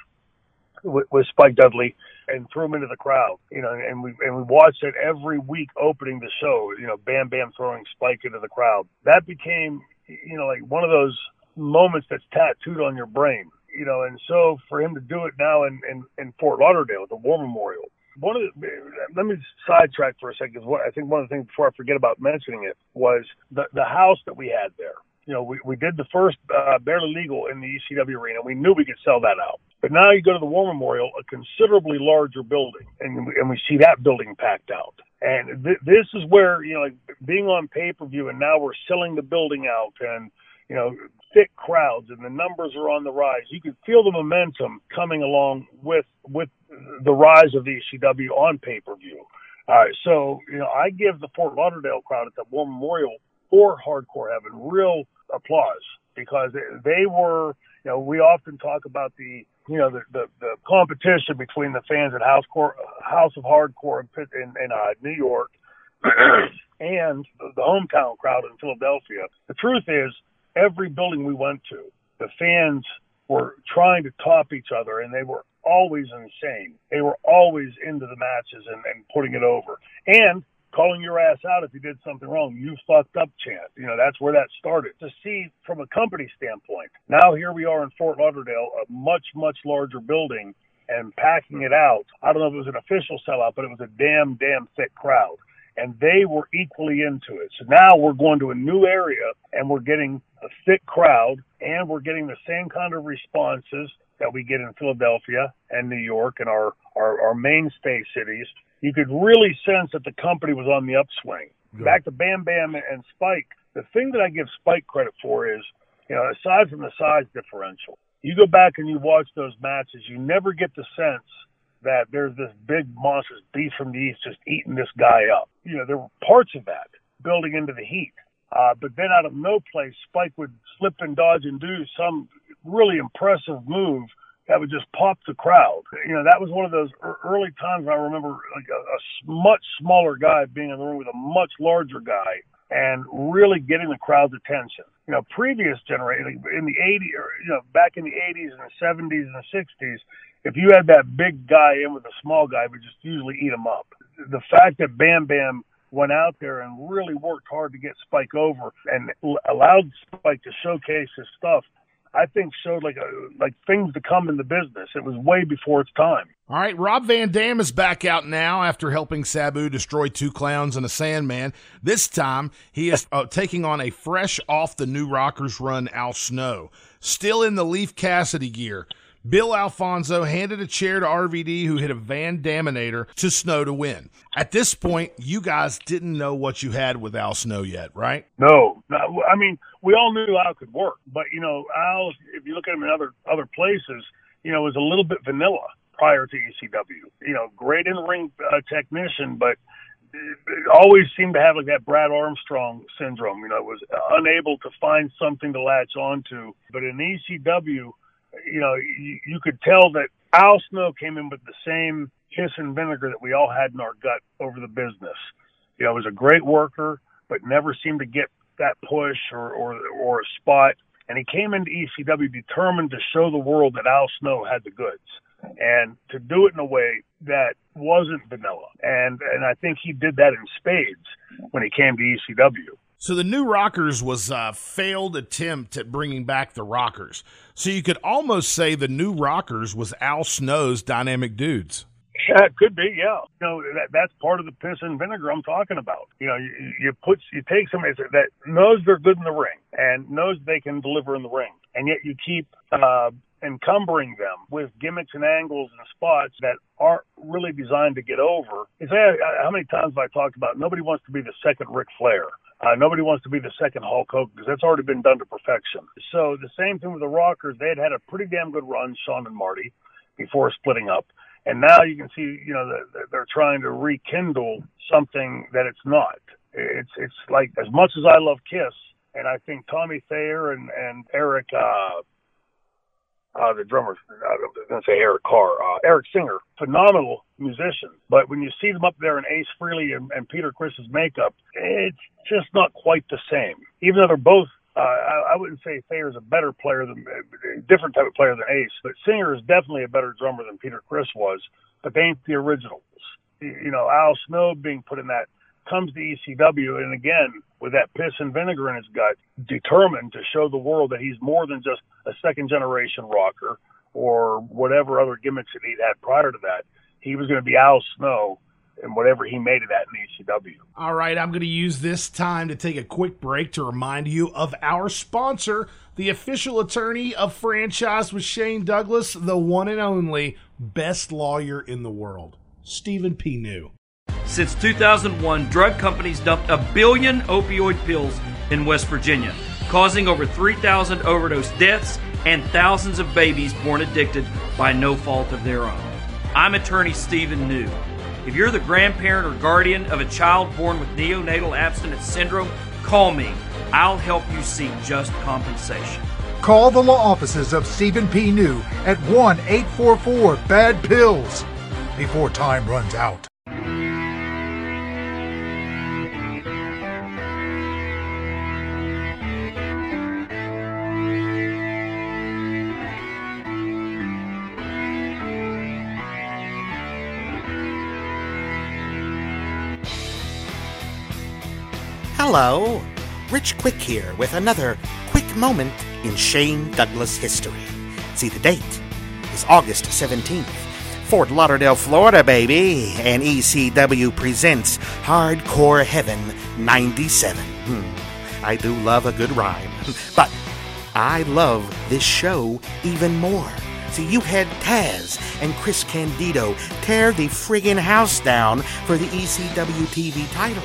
with, Spike Dudley and threw him into the crowd. You know, and we and we watched it every week opening the show. You know, Bam Bam throwing Spike into the crowd. That became you know, like one of those moments that's tattooed on your brain. You know, and so for him to do it now in in, in Fort Lauderdale at the War Memorial, one of the, let me sidetrack for a second what I think one of the things before I forget about mentioning it was the the house that we had there. You know, we, we did the first uh, barely legal in the ECW arena. We knew we could sell that out. But now you go to the War Memorial, a considerably larger building, and we, and we see that building packed out. And th- this is where you know, like being on pay per view, and now we're selling the building out, and you know, thick crowds, and the numbers are on the rise. You can feel the momentum coming along with with the rise of the ECW on pay per view. So you know, I give the Fort Lauderdale crowd at the War Memorial for Hardcore Heaven real applause because they were. You know, we often talk about the you know the, the, the competition between the fans at House Core, House of Hardcore in, in, in uh, New York [clears throat] and the hometown crowd in Philadelphia. The truth is, every building we went to, the fans were trying to top each other, and they were always insane. They were always into the matches and, and putting it over, and calling your ass out if you did something wrong. You fucked up, chant. You know that's where that started. To see from a company standpoint, now here we are in Fort Lauderdale, a much much larger building, and packing it out. I don't know if it was an official sellout, but it was a damn damn thick crowd and they were equally into it. So now we're going to a new area and we're getting a thick crowd and we're getting the same kind of responses that we get in Philadelphia and New York and our, our, our mainstay cities. You could really sense that the company was on the upswing. Good. Back to Bam Bam and Spike, the thing that I give Spike credit for is, you know, aside from the size differential, you go back and you watch those matches, you never get the sense that there's this big monstrous beast from the east just eating this guy up. You know, there were parts of that building into the heat. Uh, but then out of no place, Spike would slip and dodge and do some really impressive move that would just pop the crowd. You know, that was one of those early times I remember like a, a much smaller guy being in the room with a much larger guy and really getting the crowd's attention. You know, previous generation in the 80s, or, you know, back in the 80s and the 70s and the 60s, if you had that big guy in with a small guy, would just usually eat him up. The fact that Bam Bam went out there and really worked hard to get Spike over and allowed Spike to showcase his stuff, I think showed like a, like things to come in the business. It was way before its time. All right, Rob Van Dam is back out now after helping Sabu destroy two clowns and a Sandman. This time, he is uh, taking on a fresh off the New Rockers run Al Snow, still in the Leif Cassidy gear. Bill Alfonso handed a chair to RVD, who hit a Van Daminator to Snow to win. At this point, you guys didn't know what you had with Al Snow yet, right? No, no I mean we all knew Al could work, but you know Al, if you look at him in other other places, you know, was a little bit vanilla prior to ECW. You know, great in ring uh, technician, but always seemed to have like that Brad Armstrong syndrome. You know, was unable to find something to latch onto. But in ECW you know, you, you could tell that Al Snow came in with the same piss and vinegar that we all had in our gut over the business. You know, was a great worker, but never seemed to get that push or, or, or a spot. And he came into ECW determined to show the world that Al Snow had the goods and to do it in a way that wasn't vanilla. And, and I think he did that in spades when he came to ECW. So the new Rockers was a failed attempt at bringing back the Rockers. So you could almost say the new Rockers was Al Snow's Dynamic Dudes. Yeah, it could be. Yeah, you know that that's part of the piss and vinegar I'm talking about. You know, you, you put you take somebody that knows they're good in the ring and knows they can deliver in the ring, and yet you keep uh, encumbering them with gimmicks and angles and spots that aren't really designed to get over. It's how many times have I talked about nobody wants to be the second Ric Flair. Uh, nobody wants to be the second Hulk Hogan because that's already been done to perfection. So the same thing with the Rockers. They had had a pretty damn good run, Shawn and Marty, before splitting up. And now you can see, you know, that they're trying to rekindle something that it's not. It's it's like as much as I love Kiss, and I think Tommy Thayer and and Eric uh, uh, the drummer, I was going to say Eric Carr, uh, Eric Singer, phenomenal musician. But when you see them up there in Ace Frehley and, and Peter Criss's makeup, it's just not quite the same. Even though they're both, I, wouldn't say Thayer's a better player than, a different type of player than Ace, but Singer is definitely a better drummer than Peter Criss was, but they ain't the originals. You know, Al Snow being put in that comes to ECW, and again, with that piss and vinegar in his gut, determined to show the world that he's more than just a second generation rocker or whatever other gimmicks that he'd had prior to that. He was going to be Al Snow and whatever he made of that in ECW. All right, I'm going to use this time to take a quick break to remind you of our sponsor, the official attorney of franchise with Shane Douglas, the one and only best lawyer in the world, Stephen P. New. Since 2001, drug companies dumped a billion opioid pills in West Virginia, causing over 3,000 overdose deaths and thousands of babies born addicted by no fault of their own. I'm attorney Stephen New. If you're the grandparent or guardian of a child born with neonatal abstinence syndrome, call me. I'll help you seek just compensation. Call the law offices of Stephen P. New at 1 844 Bad Pills before time runs out. Hello, Rich Quick here with another quick moment in Shane Douglas history. See, the date is August 17th, Fort Lauderdale, Florida, baby, and ECW presents Hardcore Heaven 97. Hmm, I do love a good rhyme, [laughs] but I love this show even more. See, you had Taz and Chris Candido tear the friggin' house down for the ECW TV title.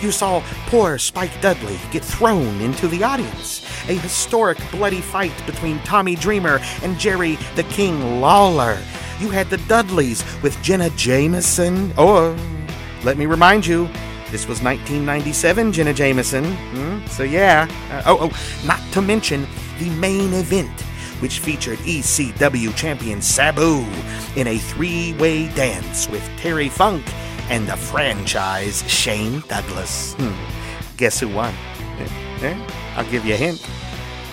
You saw poor Spike Dudley get thrown into the audience. A historic bloody fight between Tommy Dreamer and Jerry the King Lawler. You had the Dudleys with Jenna Jameson. Or, let me remind you, this was 1997 Jenna Jameson. Hmm? So, yeah. Uh, oh, oh, not to mention the main event, which featured ECW champion Sabu in a three way dance with Terry Funk and the franchise Shane Douglas. Hmm. Guess who won? Eh, eh? I'll give you a hint.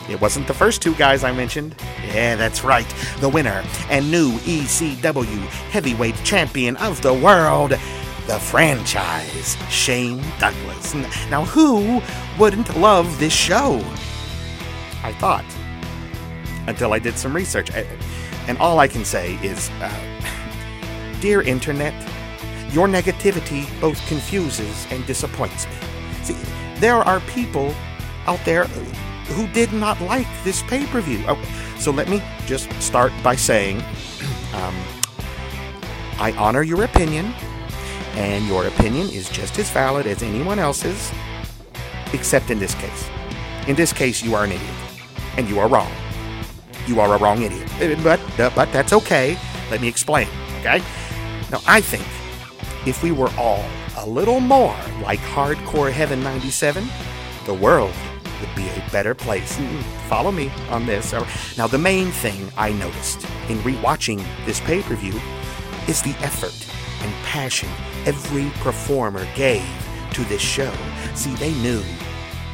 It wasn't the first two guys I mentioned. Yeah, that's right. The winner and new ECW heavyweight champion of the world, the franchise, Shane Douglas. Now, who wouldn't love this show? I thought. Until I did some research. And all I can say is, uh, [laughs] Dear Internet, your negativity both confuses and disappoints me. See, there are people out there who did not like this pay per view. Okay, so let me just start by saying [clears throat] um, I honor your opinion, and your opinion is just as valid as anyone else's, except in this case. In this case, you are an idiot, and you are wrong. You are a wrong idiot. Eh, eh, but, uh, but that's okay. Let me explain, okay? Now, I think if we were all a little more like Hardcore Heaven 97, the world would be a better place. Mm, follow me on this. Now, the main thing I noticed in rewatching this pay per view is the effort and passion every performer gave to this show. See, they knew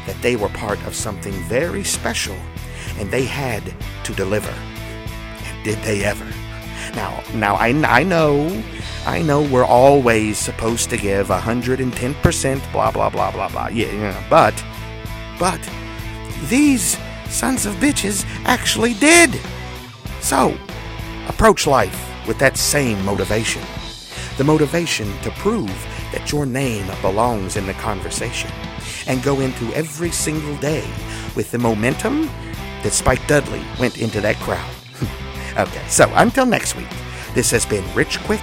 that they were part of something very special and they had to deliver. And did they ever? Now, now I, I know I know we're always supposed to give 110%, blah, blah, blah, blah, blah. Yeah, yeah, but, but, these sons of bitches actually did. So, approach life with that same motivation. The motivation to prove that your name belongs in the conversation. And go into every single day with the momentum that Spike Dudley went into that crowd. [laughs] okay, so until next week, this has been Rich Quick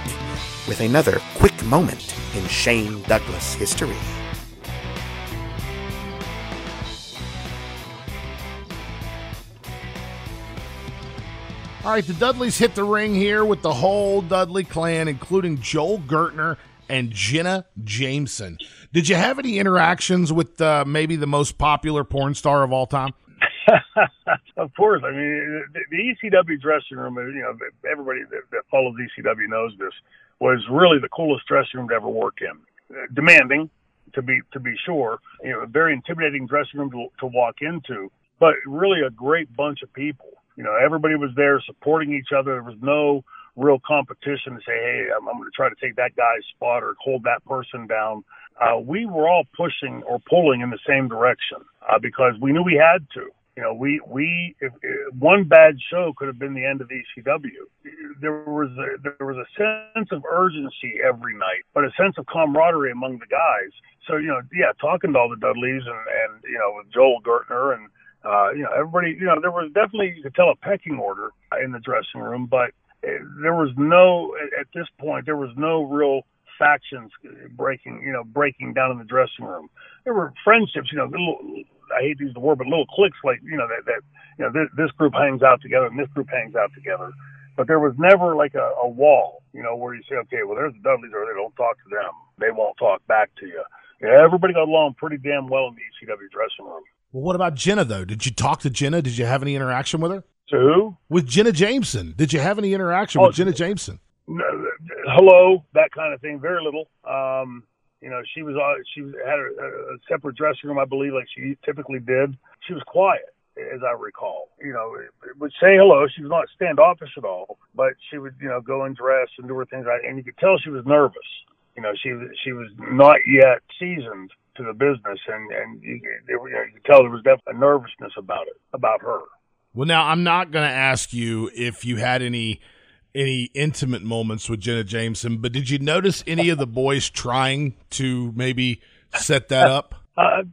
with another quick moment in Shane Douglas history. All right, the Dudleys hit the ring here with the whole Dudley clan, including Joel Gertner and Jenna Jameson. Did you have any interactions with uh, maybe the most popular porn star of all time? Of course. I mean, the, the ECW dressing room, you know, everybody that, that follows ECW knows this was really the coolest dressing room to ever work in. Uh, demanding, to be to be sure, you know, a very intimidating dressing room to, to walk into, but really a great bunch of people. You know, everybody was there supporting each other. There was no real competition to say, hey, I'm, I'm going to try to take that guy's spot or hold that person down. Uh, we were all pushing or pulling in the same direction uh, because we knew we had to. You know, we we if, if one bad show could have been the end of ECW. There was a, there was a sense of urgency every night, but a sense of camaraderie among the guys. So you know, yeah, talking to all the Dudleys and and you know with Joel Gertner and uh, you know everybody, you know there was definitely you could tell a pecking order in the dressing room, but eh, there was no at this point there was no real factions breaking you know breaking down in the dressing room. There were friendships, you know, little I hate to use the word, but little cliques like you know that that you know this, this group hangs out together and this group hangs out together. But there was never like a, a wall, you know, where you say, okay, well, there's the Dudleys, or they don't talk to them. They won't talk back to you. Yeah, everybody got along pretty damn well in the ECW dressing room. Well, what about Jenna though? Did you talk to Jenna? Did you have any interaction with her? To who? With Jenna Jameson. Did you have any interaction oh, with Jenna Jameson? No, hello, that kind of thing. Very little. Um, you know, she was she had a, a separate dressing room, I believe, like she typically did. She was quiet, as I recall. You know, would say hello. She was not standoffish at all, but she would, you know, go and dress and do her things. And you could tell she was nervous. You know, she she was not yet seasoned to the business, and and you, you, know, you could tell there was definitely a nervousness about it, about her. Well, now I'm not going to ask you if you had any any intimate moments with Jenna Jameson, but did you notice any of the boys trying to maybe set that up? [laughs] Uh,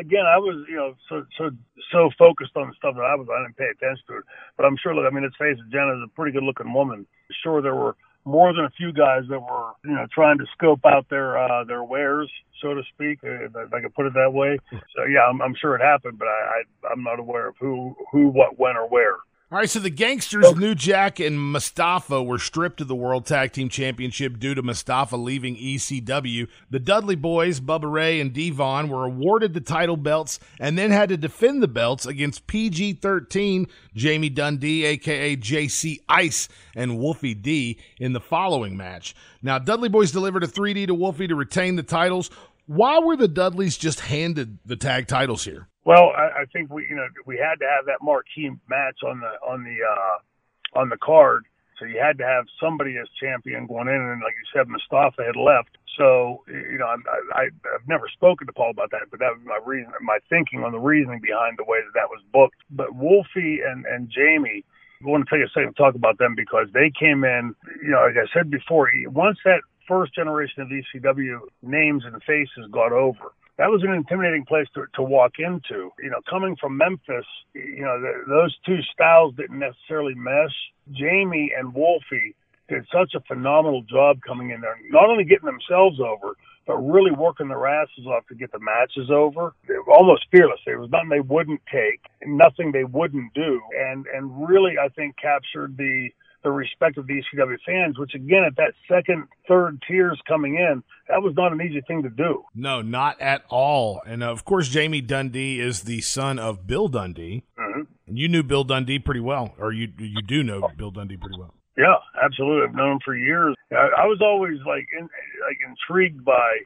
again, I was, you know, so so so focused on the stuff that I was, I didn't pay attention to it. But I'm sure, look, I mean, let's face it, Jenna's a pretty good looking woman. Sure, there were more than a few guys that were, you know, trying to scope out their uh, their wares, so to speak, if I could put it that way. [laughs] So yeah, I'm, I'm sure it happened, but I, I I'm not aware of who who what when or where. All right, so the Gangsters, New Jack, and Mustafa were stripped of the World Tag Team Championship due to Mustafa leaving ECW. The Dudley Boys, Bubba Ray and Devon, were awarded the title belts and then had to defend the belts against PG 13, Jamie Dundee, aka JC Ice, and Wolfie D in the following match. Now, Dudley Boys delivered a 3D to Wolfie to retain the titles. Why were the Dudleys just handed the tag titles here? Well, I, I think we, you know, we had to have that marquee match on the on the uh, on the card. So you had to have somebody as champion going in, and like you said, Mustafa had left. So you know, I, I, I've never spoken to Paul about that, but that was my reason, my thinking on the reasoning behind the way that that was booked. But Wolfie and and Jamie, I want to take a second to talk about them because they came in. You know, like I said before, once that first generation of ECW names and faces got over, that was an intimidating place to, to walk into. You know, coming from Memphis, you know, the, those two styles didn't necessarily mesh. Jamie and Wolfie did such a phenomenal job coming in there, not only getting themselves over, but really working their asses off to get the matches over. They were almost fearless. There was nothing they wouldn't take, nothing they wouldn't do, and and really, I think captured the the respect of the ECW fans, which again, at that second, third tiers coming in, that was not an easy thing to do. No, not at all. And uh, of course, Jamie Dundee is the son of Bill Dundee. Mm-hmm. And you knew Bill Dundee pretty well, or you you do know Bill Dundee pretty well. Yeah, absolutely. I've known him for years. I, I was always like in, like intrigued by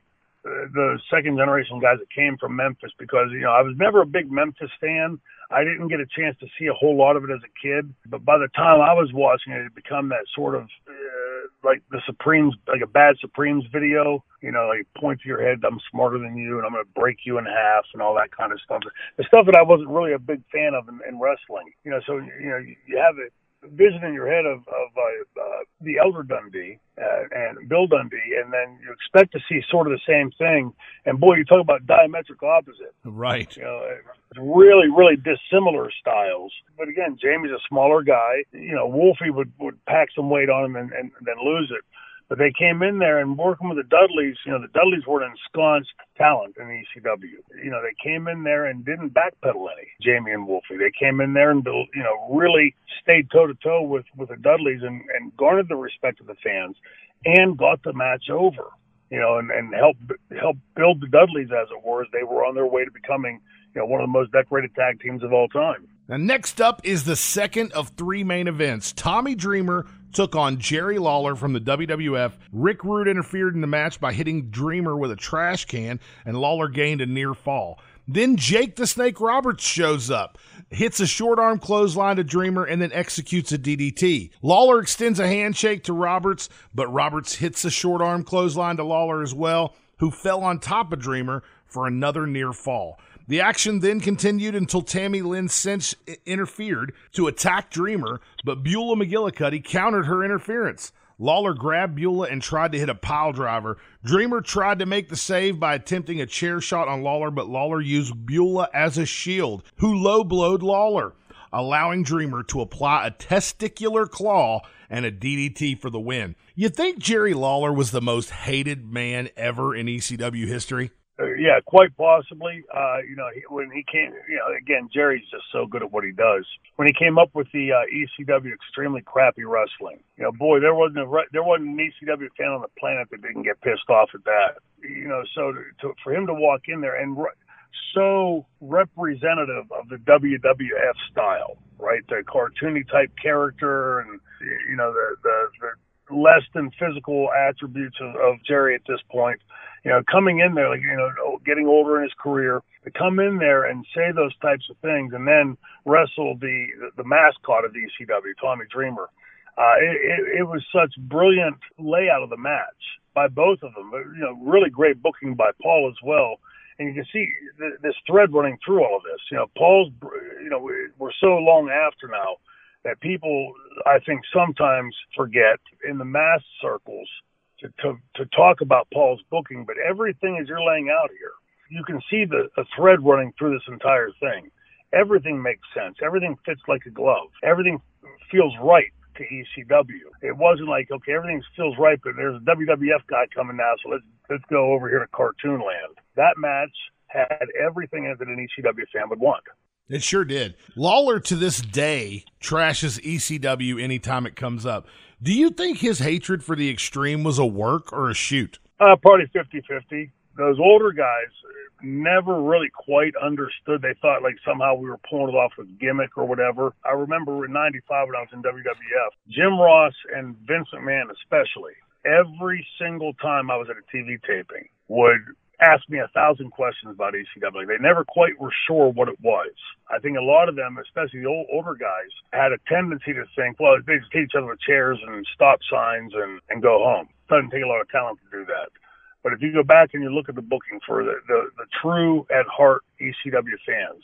the second generation guys that came from Memphis because you know I was never a big Memphis fan. I didn't get a chance to see a whole lot of it as a kid, but by the time I was watching it, it become that sort of uh, like the Supremes, like a bad Supremes video. You know, like point to your head, I'm smarter than you, and I'm going to break you in half, and all that kind of stuff. The stuff that I wasn't really a big fan of in, in wrestling. You know, so you know you have it vision in your head of, of uh, uh, the elder Dundee uh, and Bill Dundee, and then you expect to see sort of the same thing. And boy, you talk about diametric opposite. Right. You know, really, really dissimilar styles. But again, Jamie's a smaller guy. You know, Wolfie would, would pack some weight on him and, and, and then lose it. But they came in there and working with the Dudleys, you know, the Dudleys were an ensconced talent in ECW. You know, they came in there and didn't backpedal any, Jamie and Wolfie. They came in there and, you know, really stayed toe to toe with, with the Dudleys and, and garnered the respect of the fans and got the match over, you know, and, and helped, help build the Dudleys, as it were, as they were on their way to becoming, you know, one of the most decorated tag teams of all time. Now, next up is the second of three main events Tommy Dreamer took on Jerry Lawler from the WWF. Rick Rude interfered in the match by hitting Dreamer with a trash can, and Lawler gained a near fall. Then Jake the Snake Roberts shows up, hits a short arm clothesline to Dreamer, and then executes a DDT. Lawler extends a handshake to Roberts, but Roberts hits a short arm clothesline to Lawler as well, who fell on top of Dreamer for another near fall. The action then continued until Tammy Lynn Sytch interfered to attack Dreamer, but Beulah McGillicuddy countered her interference. Lawler grabbed Beulah and tried to hit a pile driver. Dreamer tried to make the save by attempting a chair shot on Lawler, but Lawler used Beulah as a shield, who low blowed Lawler, allowing Dreamer to apply a testicular claw and a DDT for the win. You think Jerry Lawler was the most hated man ever in ECW history? Yeah, quite possibly. Uh, you know, he, when he came, you know, again, Jerry's just so good at what he does. When he came up with the uh, ECW extremely crappy wrestling, you know, boy, there wasn't a there wasn't an ECW fan on the planet that didn't get pissed off at that. You know, so to, to, for him to walk in there and re- so representative of the WWF style, right? The cartoony type character and you know the the, the less than physical attributes of, of Jerry at this point you know, coming in there, like, you know, getting older in his career, to come in there and say those types of things and then wrestle the, the mascot of the ECW, Tommy Dreamer. Uh, it, it, it was such brilliant layout of the match by both of them. You know, really great booking by Paul as well. And you can see th- this thread running through all of this. You know, Paul's, you know, we're so long after now that people, I think, sometimes forget in the mass circles to, to, to talk about Paul's booking, but everything as you're laying out here, you can see the a thread running through this entire thing. Everything makes sense. Everything fits like a glove. Everything feels right to ECW. It wasn't like okay, everything feels right, but there's a WWF guy coming now, so let's let's go over here to Cartoon Land. That match had everything in that an ECW fan would want. It sure did. Lawler to this day trashes ECW anytime it comes up. Do you think his hatred for the extreme was a work or a shoot? Uh, probably 50 50. Those older guys never really quite understood. They thought like somehow we were pulling it off with gimmick or whatever. I remember in 95 when I was in WWF, Jim Ross and Vince McMahon especially, every single time I was at a TV taping would asked me a thousand questions about ECW. They never quite were sure what it was. I think a lot of them, especially the old, older guys, had a tendency to think, well, they just hit each other with chairs and stop signs and, and go home. Doesn't take a lot of talent to do that. But if you go back and you look at the booking for the, the, the true at heart ECW fans,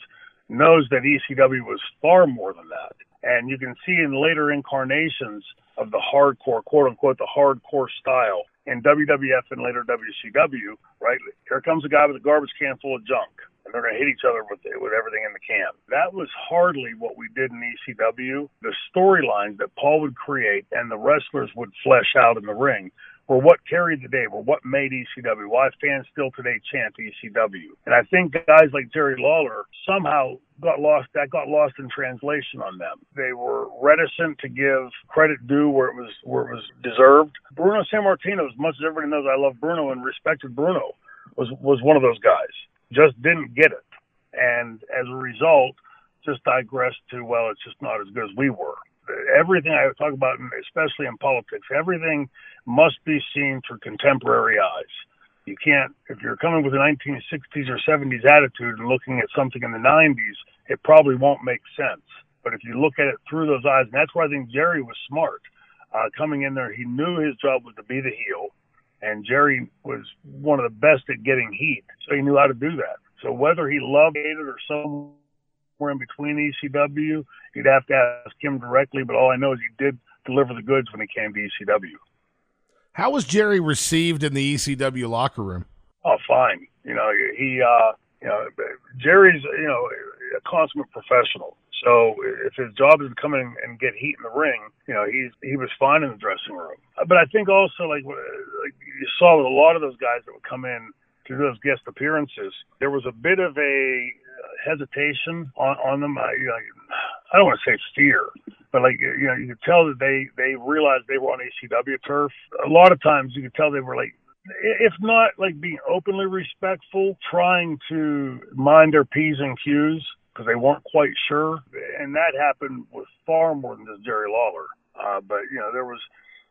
knows that ECW was far more than that. And you can see in later incarnations of the hardcore, quote unquote, the hardcore style, in WWF and later WCW, right? Here comes a guy with a garbage can full of junk, and they're going to hit each other with with everything in the can. That was hardly what we did in ECW. The storylines that Paul would create and the wrestlers would flesh out in the ring were what carried the day, were what made ECW, why fans still today chant ECW. And I think guys like Jerry Lawler somehow got lost, that got lost in translation on them. They were reticent to give credit due where it was, where it was deserved. Bruno Sammartino, as much as everybody knows I love Bruno and respected Bruno, was, was one of those guys. Just didn't get it. And as a result, just digressed to, well, it's just not as good as we were everything I talk about, especially in politics, everything must be seen through contemporary eyes. You can't, if you're coming with a 1960s or 70s attitude and looking at something in the 90s, it probably won't make sense. But if you look at it through those eyes, and that's why I think Jerry was smart. Uh, coming in there, he knew his job was to be the heel, and Jerry was one of the best at getting heat, so he knew how to do that. So whether he loved it or somewhere in between ECW. You'd have to ask him directly, but all I know is he did deliver the goods when he came to ECW. How was Jerry received in the ECW locker room? Oh, fine. You know, he, uh, you know, Jerry's, you know, a consummate professional. So if his job is to come in and get heat in the ring, you know, he's he was fine in the dressing room. Uh, but I think also like like you saw with a lot of those guys that would come in to do those guest appearances, there was a bit of a uh, hesitation on, on them. I, you know, I don't want to say fear, but like you know, you could tell that they they realized they were on ECW turf. A lot of times, you could tell they were like, if not like being openly respectful, trying to mind their p's and q's because they weren't quite sure. And that happened with far more than just Jerry Lawler. Uh, but you know, there was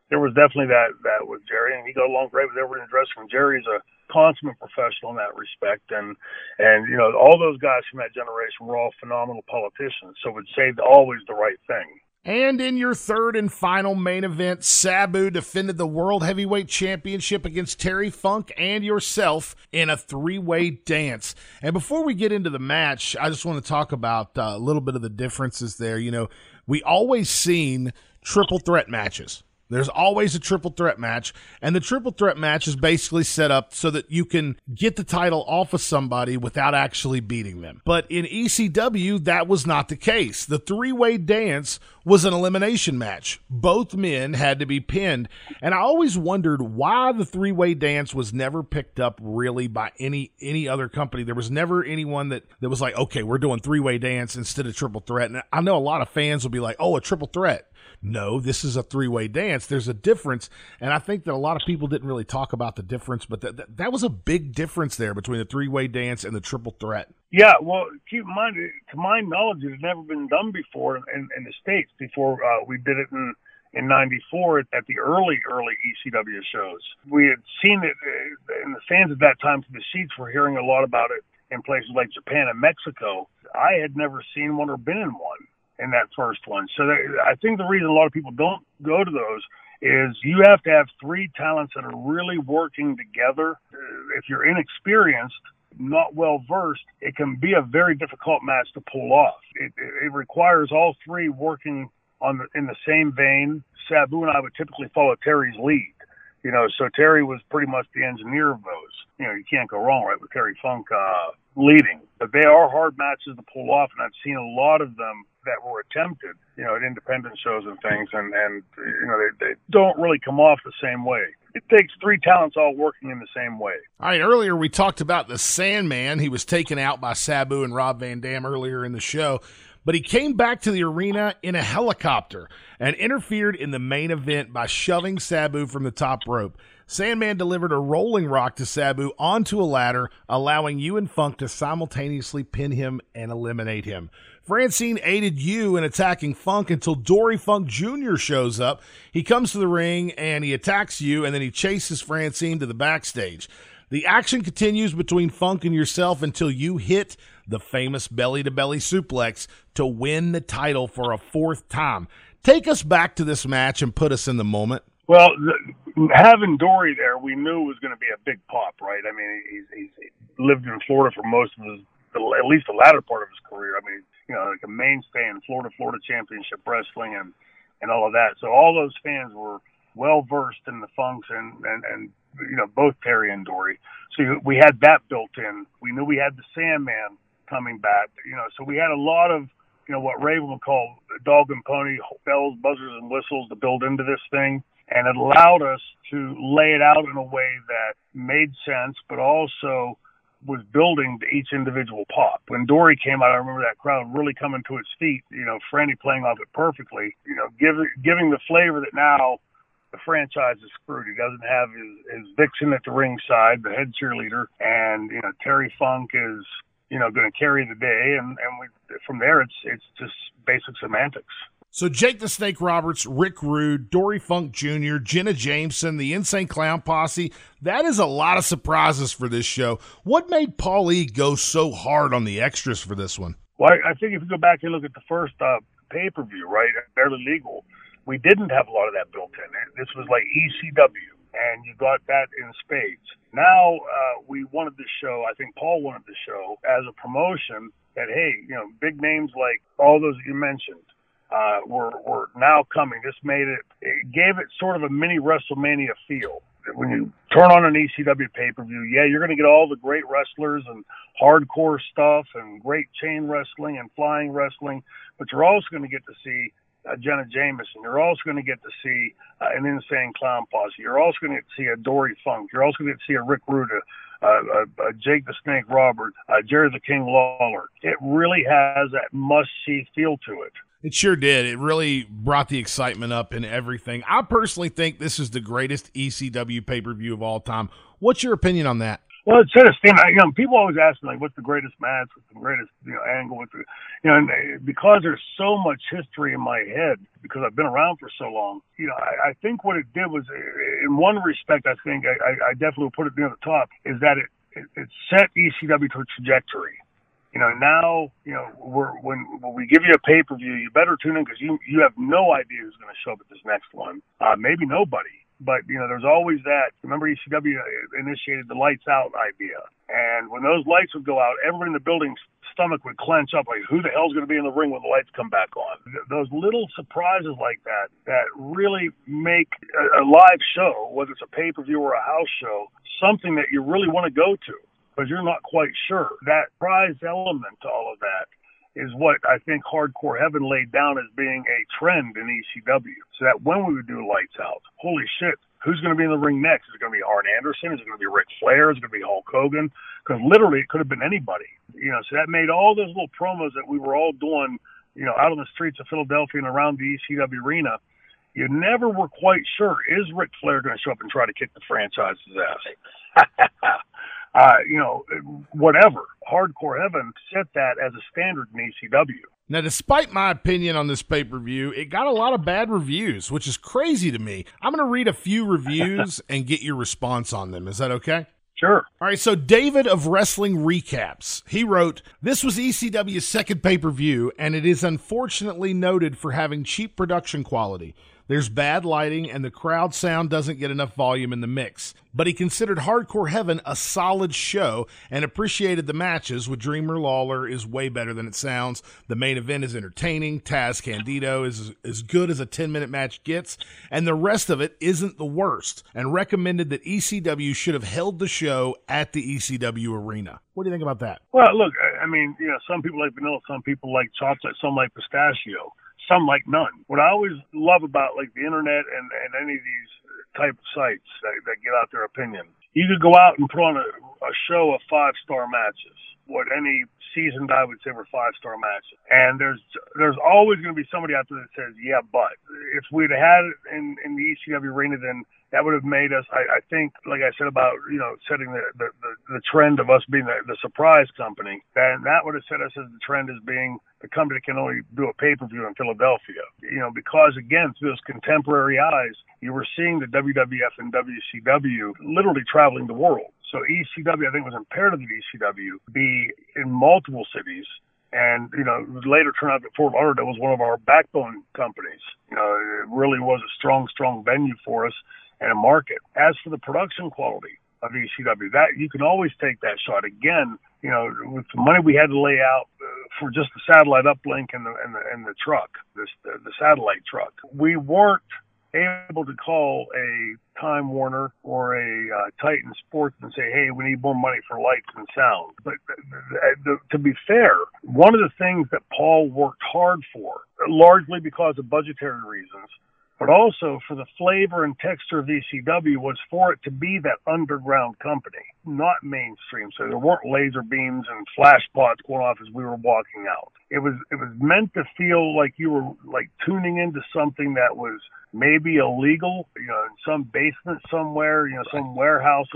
there was definitely that that with Jerry, and he got along great with everyone in the dressing room. Jerry's a consummate professional in that respect, and and you know, all those guys from that generation were all phenomenal politicians, so would say always the right thing. And in your third and final main event, Sabu defended the World Heavyweight Championship against Terry Funk and yourself in a three way dance. And before we get into the match, I just want to talk about uh, a little bit of the differences there. You know, we always seen triple threat matches there's always a triple threat match, and the triple threat match is basically set up so that you can get the title off of somebody without actually beating them. But in ECW, that was not the case. The three way dance was an elimination match. Both men had to be pinned, and I always wondered why the three way dance was never picked up really by any any other company. There was never anyone that that was like, okay, we're doing three way dance instead of triple threat. And I know a lot of fans will be like, oh, a triple threat no, this is a three way dance. There's a difference. And I think that a lot of people didn't really talk about the difference, but that, that, that was a big difference there between the three way dance and the triple threat. Yeah, well, keep in mind, to my knowledge, it had never been done before in, in the States before uh, we did it in in 94 at the early, early ECW shows. We had seen it, uh, and the fans at that time from the seats were hearing a lot about it in places like Japan and Mexico. I had never seen one or been in one in that first one. So I think the reason a lot of people don't go to those is you have to have three talents that are really working together. If you're inexperienced, not well versed, it can be a very difficult match to pull off. It, it requires all three working on the, in the same vein. Sabu and I would typically follow Terry's lead. You know, so Terry was pretty much the engineer of those. You know, you can't go wrong, right, with Terry Funk uh, leading. But they are hard matches to pull off, and I've seen a lot of them that were attempted, you know, at independent shows and things, and and you know they, they don't really come off the same way. It takes three talents all working in the same way. All right, earlier we talked about the Sandman. He was taken out by Sabu and Rob Van Dam earlier in the show, but he came back to the arena in a helicopter and interfered in the main event by shoving Sabu from the top rope. Sandman delivered a rolling rock to Sabu onto a ladder, allowing you and Funk to simultaneously pin him and eliminate him. Francine aided you in attacking Funk until Dory Funk Jr. shows up. He comes to the ring and he attacks you, and then he chases Francine to the backstage. The action continues between Funk and yourself until you hit the famous belly to belly suplex to win the title for a fourth time. Take us back to this match and put us in the moment. Well, the, having Dory there, we knew was going to be a big pop, right? I mean, he's, he's lived in Florida for most of his, at least the latter part of his career. I mean, you know, like a mainstay in Florida, Florida Championship Wrestling and, and all of that. So all those fans were well versed in the funks and, and, and, you know, both Terry and Dory. So we had that built in. We knew we had the Sandman coming back, you know, so we had a lot of, you know, what Raven would call dog and pony bells, buzzers, and whistles to build into this thing. And it allowed us to lay it out in a way that made sense, but also was building to each individual pop. When Dory came out, I remember that crowd really coming to its feet. You know, Franny playing off it perfectly. You know, giving giving the flavor that now the franchise is screwed. He doesn't have his, his vixen at the ringside, the head cheerleader, and you know Terry Funk is you know going to carry the day, and and we from there it's it's just basic semantics. So Jake the Snake Roberts, Rick Rude, Dory Funk Jr., Jenna Jameson, the Insane Clown Posse. That is a lot of surprises for this show. What made Paul E go so hard on the extras for this one? Well, I think if you go back and look at the first uh, pay per view, right, Barely Legal, we didn't have a lot of that built in. This was like ECW, and you got that in spades. Now uh, we wanted the show. I think Paul wanted the show as a promotion that hey, you know, big names like all those you mentioned uh, were were now coming. This made it, it gave it sort of a mini WrestleMania feel. When you turn on an ECW pay per view, yeah, you're going to get all the great wrestlers and hardcore stuff and great chain wrestling and flying wrestling, but you're also going to get to see uh, Jenna Jameson. You're also going to get to see uh, an insane clown posse. You're also going to get to see a Dory Funk. You're also going to get to see a Rick Rude, uh, uh, uh, Jake the Snake Robert, uh, Jerry the King Lawler. It really has that must see feel to it. It sure did. It really brought the excitement up and everything. I personally think this is the greatest ECW pay per view of all time. What's your opinion on that? Well, it set a standard. You know, people always ask me like, "What's the greatest match? What's the greatest you know angle?" What's the, you know, and uh, because there's so much history in my head because I've been around for so long. You know, I, I think what it did was, uh, in one respect, I think I, I definitely put it near the top is that it, it set ECW to a trajectory. You know, now you know we're when, when we give you a pay per view, you better tune in because you you have no idea who's going to show up at this next one. Uh, maybe nobody but you know, there's always that. Remember, ECW initiated the lights out idea, and when those lights would go out, everyone in the building's stomach would clench up, like who the hell's going to be in the ring when the lights come back on? Those little surprises like that that really make a, a live show, whether it's a pay per view or a house show, something that you really want to go to because you're not quite sure. That prize element to all of that is what I think Hardcore Heaven laid down as being a trend in ECW. So that when we would do lights out, holy shit, who's going to be in the ring next? Is it going to be Arn Anderson? Is it going to be Ric Flair? Is it going to be Hulk Hogan? Because literally it could have been anybody. You know, so that made all those little promos that we were all doing, you know, out on the streets of Philadelphia and around the ECW arena. You never were quite sure is Ric Flair going to show up and try to kick the franchise's ass. [laughs] uh, you know, whatever. Hardcore Heaven set that as a standard in ECW. Now, despite my opinion on this pay per view, it got a lot of bad reviews, which is crazy to me. I'm going to read a few reviews [laughs] and get your response on them. Is that okay? Sure. All right, so David of Wrestling Recaps, he wrote, This was ECW's second pay per view, and it is unfortunately noted for having cheap production quality. There's bad lighting, and the crowd sound doesn't get enough volume in the mix. But he considered Hardcore Heaven a solid show and appreciated the matches with Dreamer Lawler is way better than it sounds. The main event is entertaining. Taz Candido is as good as a 10 minute match gets, and the rest of it isn't the worst, and recommended that ECW should have held the show at the ECW arena. What do you think about that? Well, look, I mean, you know, some people like vanilla, some people like chocolate, some like pistachio some like none. What I always love about like the internet and, and any of these type of sites that, that get out their opinion, you could go out and put on a, a show of five star matches. What any seasoned I would say were five star matches. And there's there's always going to be somebody out there that says, yeah, but if we'd had it in in the ECW arena, then that would have made us. I, I think, like I said about you know setting the the, the, the trend of us being the, the surprise company, then that would have set us as the trend as being the company that can only do a pay per view in Philadelphia. You know, because again, through those contemporary eyes, you were seeing the WWF and WCW literally traveling the world. So ECW, I think, was imperative that ECW be in multiple cities and you know later turned out that Fort Lauderdale was one of our backbone companies. You know, it really was a strong, strong venue for us and a market. As for the production quality of ECW, that you can always take that shot. Again, you know, with the money we had to lay out uh, for just the satellite uplink and the and the, and the truck, this the, the satellite truck, we weren't able to call a Time Warner or a uh, Titan Sports and say, "Hey, we need more money for lights and sound." But uh, the, to be fair, one of the things that Paul worked hard for, largely because of budgetary reasons, but also for the flavor and texture of ECW was for it to be that underground company, not mainstream. So there weren't laser beams and flash pots going off as we were walking out. It was it was meant to feel like you were like tuning into something that was maybe illegal, you know, in some basement somewhere, you know, some warehouse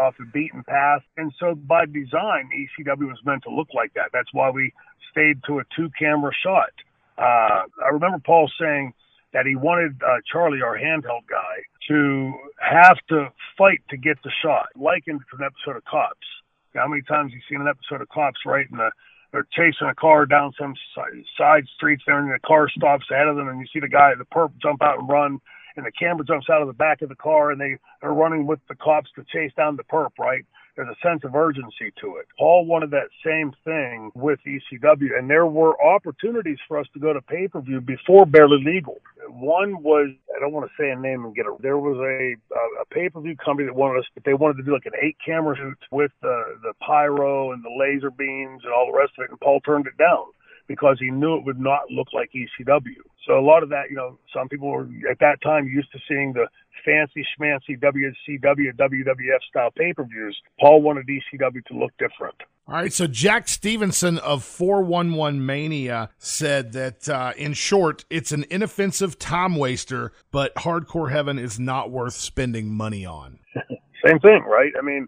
off the beaten path. And so by design, ECW was meant to look like that. That's why we stayed to a two camera shot. Uh, I remember Paul saying, that he wanted uh, Charlie, our handheld guy, to have to fight to get the shot, likened to an episode of Cops. How many times you seen an episode of Cops, right? And the, they're chasing a car down some side, side streets there, and the car stops ahead of them, and you see the guy, the perp, jump out and run, and the camera jumps out of the back of the car, and they are running with the cops to chase down the perp, right? There's a sense of urgency to it. Paul wanted that same thing with ECW, and there were opportunities for us to go to pay per view before Barely Legal. One was I don't want to say a name and get it. There was a a, a pay per view company that wanted us, but they wanted to do like an eight camera shoot with the the pyro and the laser beams and all the rest of it, and Paul turned it down because he knew it would not look like ECW. So a lot of that, you know, some people were at that time used to seeing the fancy schmancy WCW, WWF style pay per views. Paul wanted ECW to look different. All right, so Jack Stevenson of 411 Mania said that, uh, in short, it's an inoffensive time waster, but Hardcore Heaven is not worth spending money on. [laughs] Same thing, right? I mean,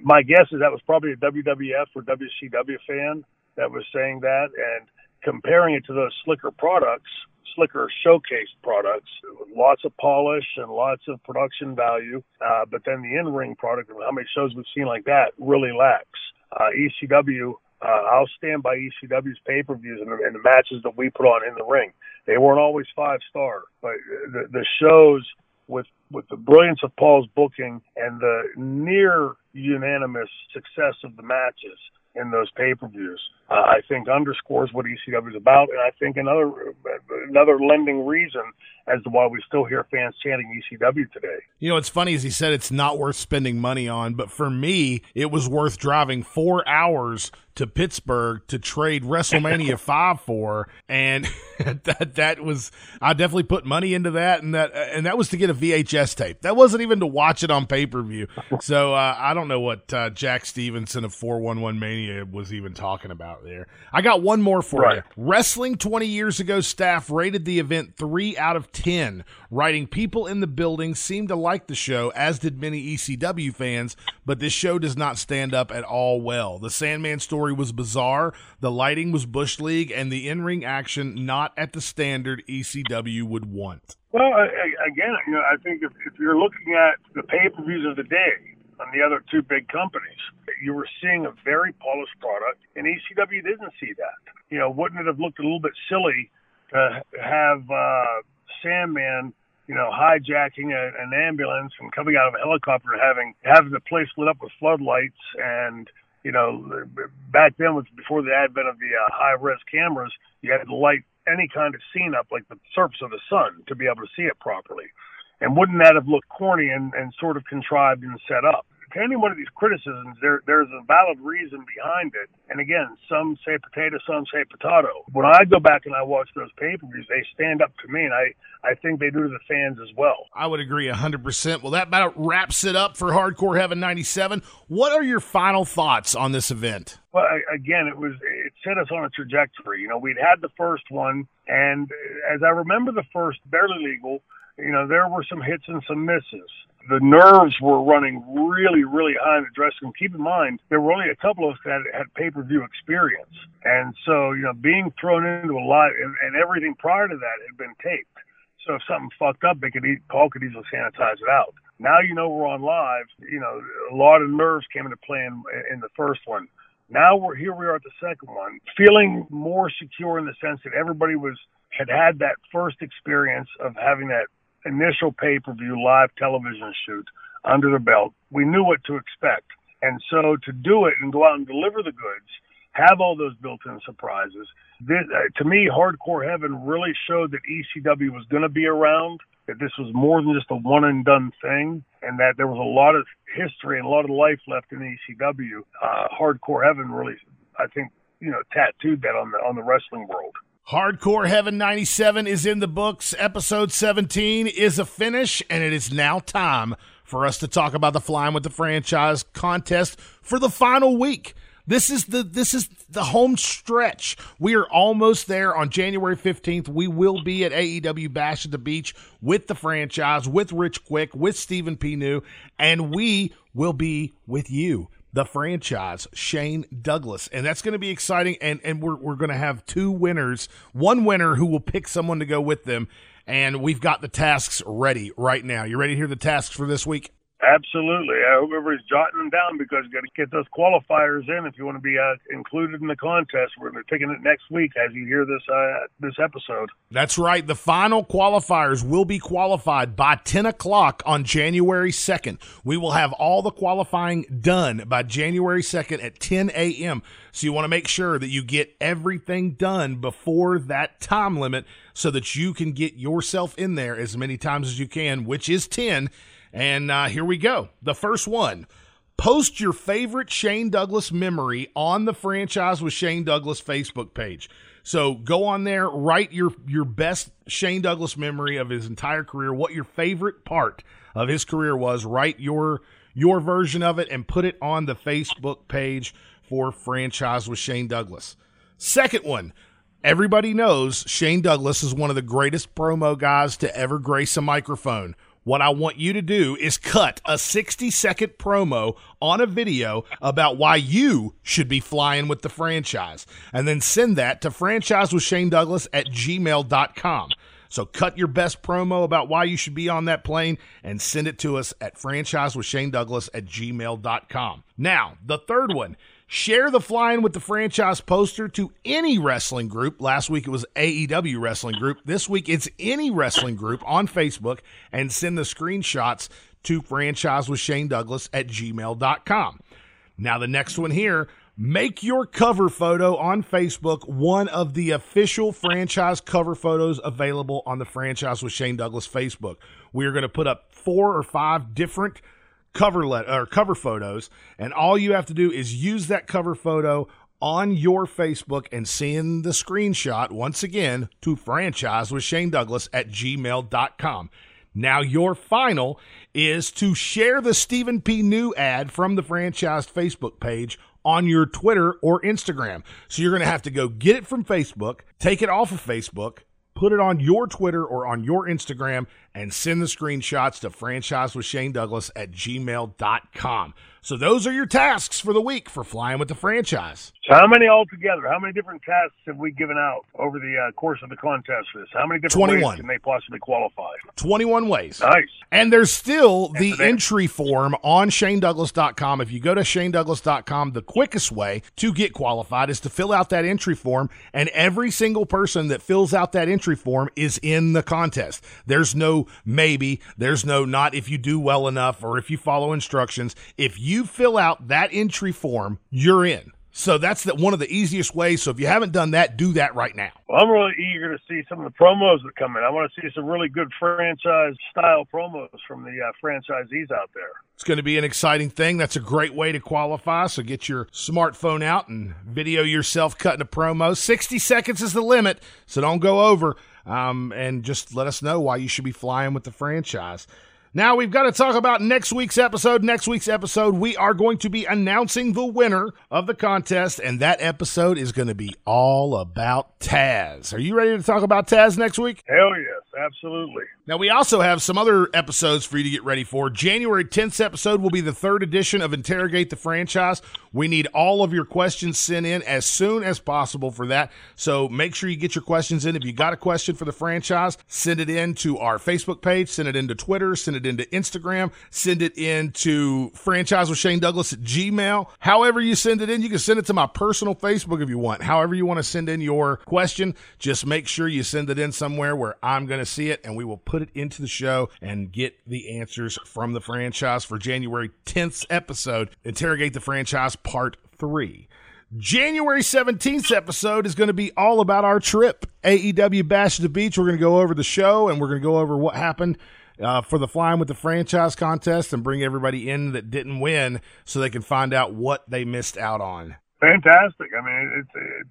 My guess is that was probably a WWF or WCW fan that was saying that and comparing it to those slicker products, slicker showcase products, lots of polish and lots of production value. Uh, but then the in-ring product, how many shows we've seen like that, really lacks. Uh, ECW uh, I'll stand by ECW's pay per views and, and, the matches that we put on in the ring. They weren't always five star, but the, the shows with with the brilliance of Paul's booking and the near unanimous success of the matches in those pay per views, uh, I think underscores what ECW is about, and I think another another lending reason as to why we still hear fans chanting ECW today. You know, it's funny as he said it's not worth spending money on, but for me, it was worth driving four hours to Pittsburgh to trade WrestleMania [laughs] five for, and [laughs] that that was I definitely put money into that, and that and that was to get a VHS tape. That wasn't even to watch it on pay per view. So uh, I don't know what uh, Jack Stevenson of Four One One Mania was even talking about there. I got one more for right. you. Wrestling twenty years ago staff rated the event three out of 10, writing people in the building seemed to like the show, as did many ECW fans, but this show does not stand up at all well. The Sandman story was bizarre, the lighting was Bush League, and the in ring action not at the standard ECW would want. Well, again, you know, I think if, if you're looking at the pay per views of the day, on the other two big companies. You were seeing a very polished product, and ECW didn't see that. You know, wouldn't it have looked a little bit silly to have uh, Sandman, you know, hijacking a, an ambulance and coming out of a helicopter, having having the place lit up with floodlights, and you know, back then was before the advent of the uh, high res cameras. You had to light any kind of scene up like the surface of the sun to be able to see it properly. And wouldn't that have looked corny and, and sort of contrived and set up? To any one of these criticisms, there there's a valid reason behind it. And again, some say potato, some say potato. When I go back and I watch those pay per views, they stand up to me, and I I think they do to the fans as well. I would agree hundred percent. Well, that about wraps it up for Hardcore Heaven '97. What are your final thoughts on this event? Well, again, it was it set us on a trajectory. You know, we'd had the first one, and as I remember the first, barely legal. You know, there were some hits and some misses the nerves were running really, really high in the dressing room. Keep in mind, there were only a couple of us that had pay per view experience. And so, you know, being thrown into a live, and, and everything prior to that had been taped. So if something fucked up, they could Paul could easily sanitize it out. Now you know we're on live. You know, a lot of nerves came into play in, in the first one. Now we're here. We are at the second one, feeling more secure in the sense that everybody was had had that first experience of having that initial pay per view live television shoot under the belt, we knew what to expect. And so to do it and go out and deliver the goods, have all those built in surprises, this, uh, to me, Hardcore Heaven really showed that ECW was going to be around, that this was more than just a one and done thing, and that there was a lot of history and a lot of life left in ECW. Uh, Hardcore Heaven really, I think, you know, tattooed that on the on the wrestling world. Hardcore Heaven 97 is in the books. Episode 17 is a finish, and it is now time for us to talk about the Flying with the Franchise contest for the final week. This is the this is the home stretch. We are almost there on January 15th. We will be at AEW Bash at the Beach with the franchise, with Rich Quick, with Stephen P. New, and we will be with you the franchise, Shane Douglas. And that's going to be exciting. And, and we're, we're going to have two winners, one winner who will pick someone to go with them. And we've got the tasks ready right now. You ready to hear the tasks for this week? Absolutely. I hope everybody's jotting them down because you got to get those qualifiers in if you want to be uh, included in the contest. We're going to be picking it next week as you hear this uh, this episode. That's right. The final qualifiers will be qualified by 10 o'clock on January 2nd. We will have all the qualifying done by January 2nd at 10 a.m. So you want to make sure that you get everything done before that time limit so that you can get yourself in there as many times as you can, which is 10 and uh, here we go. The first one. Post your favorite Shane Douglas memory on the Franchise with Shane Douglas Facebook page. So go on there, write your your best Shane Douglas memory of his entire career, what your favorite part of his career was. Write your your version of it and put it on the Facebook page for Franchise with Shane Douglas. Second one, everybody knows Shane Douglas is one of the greatest promo guys to ever grace a microphone. What I want you to do is cut a 60 second promo on a video about why you should be flying with the franchise and then send that to franchise with Shane Douglas at gmail.com. So cut your best promo about why you should be on that plane and send it to us at franchise with Shane Douglas at gmail.com. Now, the third one. Share the Flying with the Franchise poster to any wrestling group. Last week it was AEW Wrestling Group. This week it's any wrestling group on Facebook and send the screenshots to franchise with Shane Douglas at gmail.com. Now, the next one here make your cover photo on Facebook one of the official franchise cover photos available on the Franchise with Shane Douglas Facebook. We are going to put up four or five different cover let or cover photos, and all you have to do is use that cover photo on your Facebook and send the screenshot once again to franchise with Shane Douglas at gmail.com. Now, your final is to share the Stephen P. New ad from the franchised Facebook page on your Twitter or Instagram. So you're going to have to go get it from Facebook, take it off of Facebook, put it on your Twitter or on your Instagram, and send the screenshots to franchise with Shane Douglas at gmail.com. So those are your tasks for the week for flying with the franchise. So how many altogether? How many different tasks have we given out over the uh, course of the contest for this? How many different 21. ways can they possibly qualify? 21 ways. Nice. And there's still the entry form on ShaneDouglas.com. If you go to ShaneDouglas.com, the quickest way to get qualified is to fill out that entry form, and every single person that fills out that entry form is in the contest. There's no maybe, there's no not if you do well enough or if you follow instructions. If you fill out that entry form, you're in. So that's the, one of the easiest ways. So if you haven't done that, do that right now. Well, I'm really eager to see some of the promos that come in. I want to see some really good franchise style promos from the uh, franchisees out there. It's going to be an exciting thing. That's a great way to qualify. So get your smartphone out and video yourself cutting a promo. 60 seconds is the limit, so don't go over. Um, and just let us know why you should be flying with the franchise. Now we've got to talk about next week's episode. Next week's episode, we are going to be announcing the winner of the contest, and that episode is going to be all about Taz. Are you ready to talk about Taz next week? Hell yes, absolutely. Now, we also have some other episodes for you to get ready for. January 10th episode will be the third edition of Interrogate the Franchise. We need all of your questions sent in as soon as possible for that. So make sure you get your questions in. If you got a question for the franchise, send it in to our Facebook page, send it into Twitter, send it into Instagram, send it into franchise with Shane Douglas at Gmail. However, you send it in, you can send it to my personal Facebook if you want. However, you want to send in your question, just make sure you send it in somewhere where I'm going to see it and we will put it into the show and get the answers from the franchise for January 10th episode, Interrogate the Franchise Part 3. January 17th episode is going to be all about our trip. AEW Bash the Beach. We're going to go over the show and we're going to go over what happened uh, for the Flying with the Franchise contest and bring everybody in that didn't win so they can find out what they missed out on. Fantastic. I mean, it's it,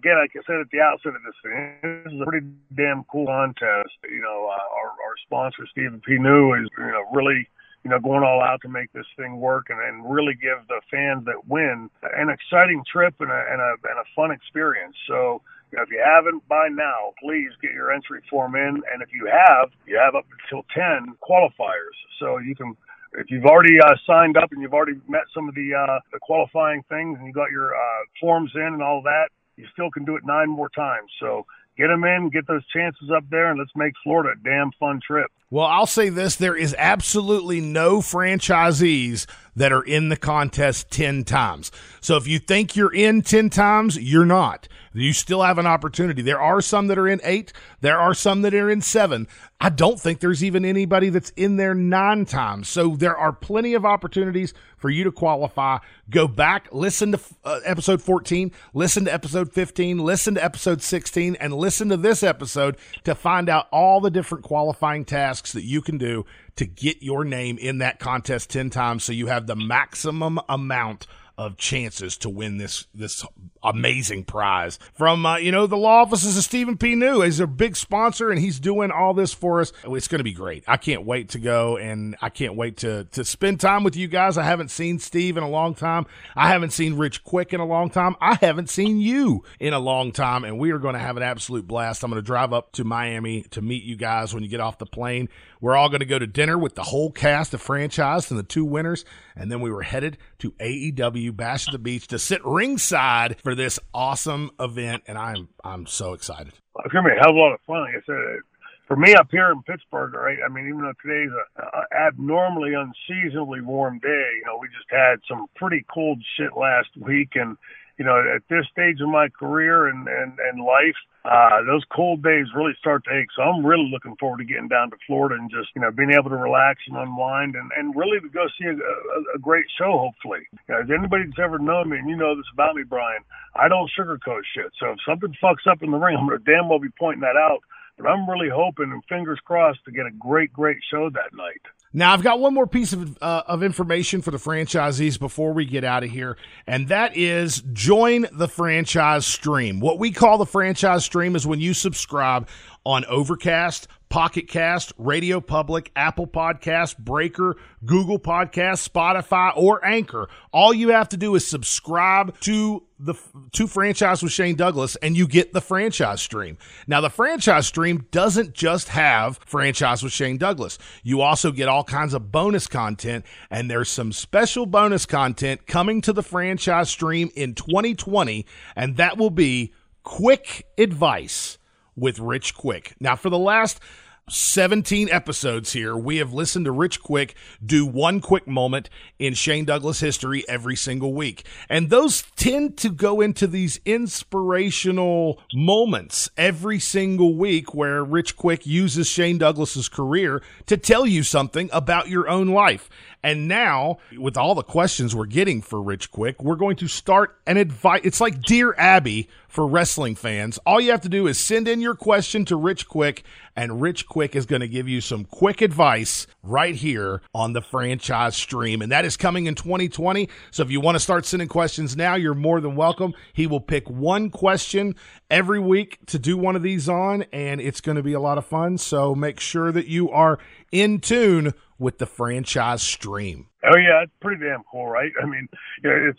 again, like I said at the outset of this thing, this is a pretty damn cool contest. You know, uh, our, our sponsor Stephen P. New is you know really you know going all out to make this thing work and, and really give the fans that win an exciting trip and a and a, and a fun experience. So. You know, if you haven't by now, please get your entry form in. And if you have, you have up until 10 qualifiers. So you can if you've already uh, signed up and you've already met some of the, uh, the qualifying things and you got your uh, forms in and all that, you still can do it nine more times. So get them in, get those chances up there, and let's make Florida a damn fun trip. Well, I'll say this there is absolutely no franchisees that are in the contest 10 times. So if you think you're in 10 times, you're not. You still have an opportunity. There are some that are in eight, there are some that are in seven. I don't think there's even anybody that's in there nine times. So there are plenty of opportunities for you to qualify. Go back, listen to uh, episode 14, listen to episode 15, listen to episode 16, and listen to this episode to find out all the different qualifying tasks that you can do to get your name in that contest 10 times so you have the maximum amount of chances to win this this amazing prize from uh, you know the law offices of Stephen P. New. He's a big sponsor and he's doing all this for us. It's going to be great. I can't wait to go and I can't wait to to spend time with you guys. I haven't seen Steve in a long time. I haven't seen Rich Quick in a long time. I haven't seen you in a long time, and we are going to have an absolute blast. I'm going to drive up to Miami to meet you guys when you get off the plane. We're all going to go to dinner with the whole cast of franchise and the two winners. And then we were headed to AEW Bash at the Beach to sit ringside for this awesome event. And I'm, I'm so excited. It's to be a hell of a lot of fun. Like I said, uh, for me up here in Pittsburgh, right? I mean, even though today's a, a abnormally unseasonably warm day, you know, we just had some pretty cold shit last week, and you know, at this stage of my career and and and life, uh, those cold days really start to ache. So I'm really looking forward to getting down to Florida and just you know being able to relax and unwind and and really to go see a, a, a great show. Hopefully, you know, as anybody that's ever known me, and you know this about me, Brian, I don't sugarcoat shit. So if something fucks up in the ring, [laughs] I'm gonna damn well be pointing that out but I'm really hoping and fingers crossed to get a great, great show that night. Now, I've got one more piece of, uh, of information for the franchisees before we get out of here, and that is join the franchise stream. What we call the franchise stream is when you subscribe on Overcast, Pocket Cast, Radio Public, Apple Podcast, Breaker, Google Podcast, Spotify, or Anchor. All you have to do is subscribe to the to franchise with Shane Douglas and you get the franchise stream. Now the franchise stream doesn't just have franchise with Shane Douglas. You also get all kinds of bonus content and there's some special bonus content coming to the franchise stream in 2020 and that will be quick advice with Rich Quick. Now, for the last 17 episodes here, we have listened to Rich Quick do one quick moment in Shane Douglas history every single week. And those tend to go into these inspirational moments every single week where Rich Quick uses Shane Douglas's career to tell you something about your own life. And now, with all the questions we're getting for Rich Quick, we're going to start an advice. It's like Dear Abby for wrestling fans. All you have to do is send in your question to Rich Quick, and Rich Quick is going to give you some quick advice right here on the franchise stream. And that is coming in 2020. So if you want to start sending questions now, you're more than welcome. He will pick one question every week to do one of these on, and it's going to be a lot of fun. So make sure that you are in tune with the franchise stream. Oh yeah, it's pretty damn cool, right? I mean, you know, it's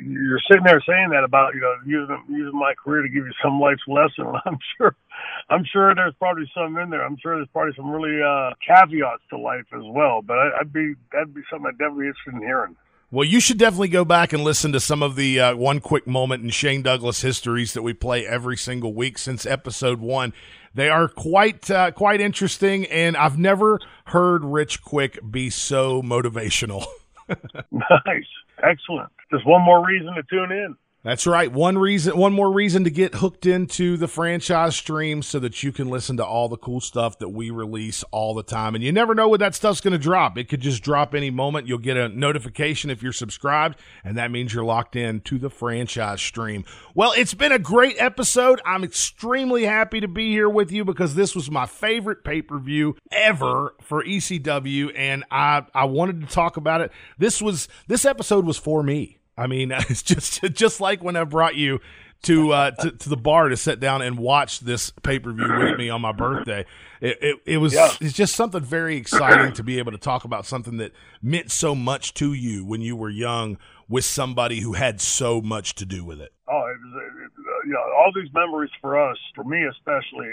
you're sitting there saying that about you know using using my career to give you some life's lesson. [laughs] I'm sure, I'm sure there's probably some in there. I'm sure there's probably some really uh, caveats to life as well. But I, I'd be that'd be something I'd definitely interested in hearing. Well, you should definitely go back and listen to some of the uh, one quick moment in Shane Douglas histories that we play every single week since episode one. They are quite uh, quite interesting, and I've never heard Rich Quick be so motivational. [laughs] nice, excellent. Just one more reason to tune in. That's right. One reason, one more reason to get hooked into the franchise stream so that you can listen to all the cool stuff that we release all the time. And you never know when that stuff's going to drop. It could just drop any moment. You'll get a notification if you're subscribed, and that means you're locked in to the franchise stream. Well, it's been a great episode. I'm extremely happy to be here with you because this was my favorite pay per view ever for ECW, and I I wanted to talk about it. This was this episode was for me. I mean, [laughs] it's just just like when I brought you to uh, to, to, the bar to sit down and watch this pay per view with me on my birthday. It, it, it was yeah. it's just something very exciting to be able to talk about something that meant so much to you when you were young with somebody who had so much to do with it. Oh, it was, it, you know, all these memories for us, for me especially,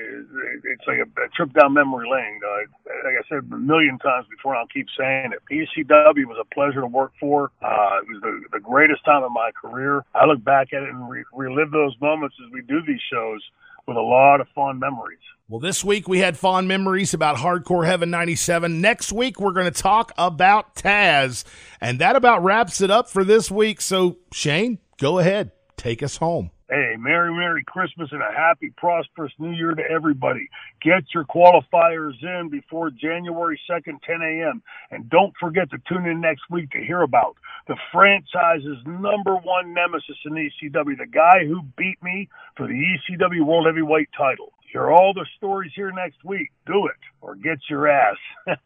it's like a, a trip down memory lane. Uh, like I said a million times before, I'll keep saying it. ECW was a pleasure to work for. Uh, it was the, the greatest time of my career. I look back at it and re- relive those moments as we do these shows with a lot of fond memories. Well, this week we had fond memories about Hardcore Heaven 97. Next week we're going to talk about Taz. And that about wraps it up for this week. So, Shane, go ahead. Take us home. Hey, Merry, Merry Christmas and a happy, prosperous New Year to everybody. Get your qualifiers in before January 2nd, 10 a.m. And don't forget to tune in next week to hear about the franchise's number one nemesis in ECW, the guy who beat me for the ECW World Heavyweight title. Hear all the stories here next week. Do it or get your ass [laughs]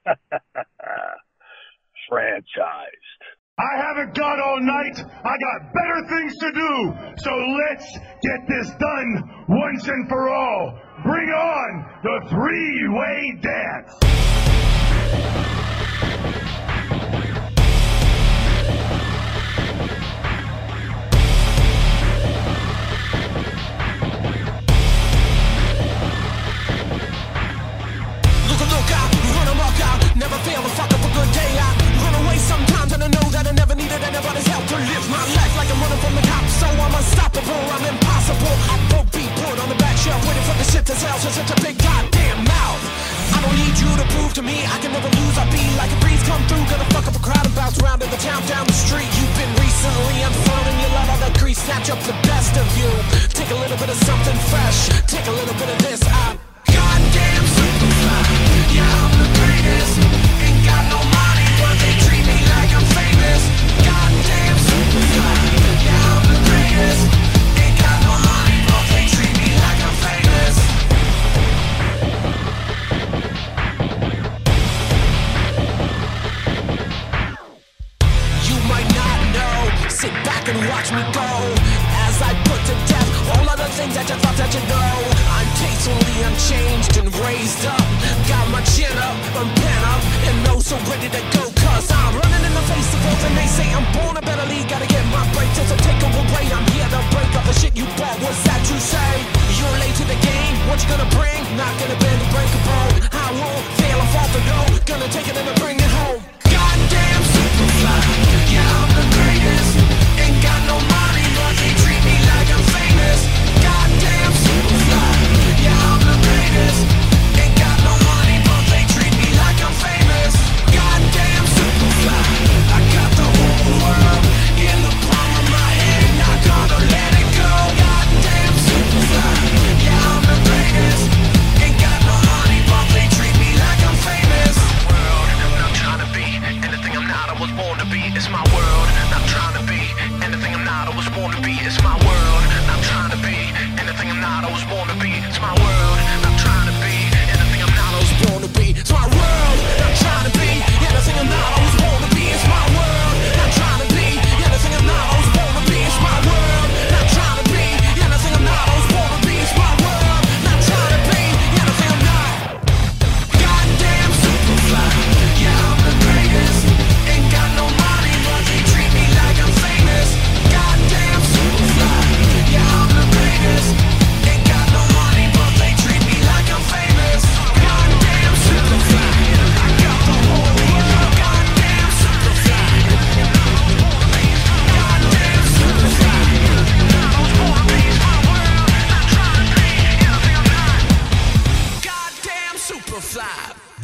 franchised. I haven't got all night. I got better things to do. So let's get this done once and for all. Bring on the three-way dance.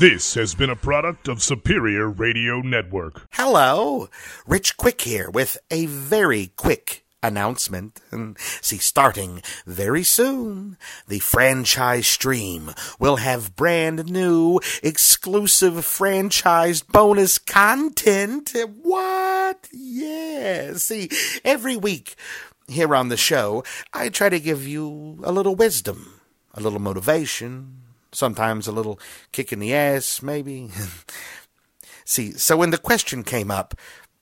This has been a product of Superior Radio Network. Hello, Rich Quick here with a very quick announcement. Hmm, see, starting very soon, the franchise stream will have brand new, exclusive franchise bonus content. What? Yeah. See, every week here on the show, I try to give you a little wisdom, a little motivation, sometimes a little kick in the ass, maybe. [laughs] See, so when the question came up,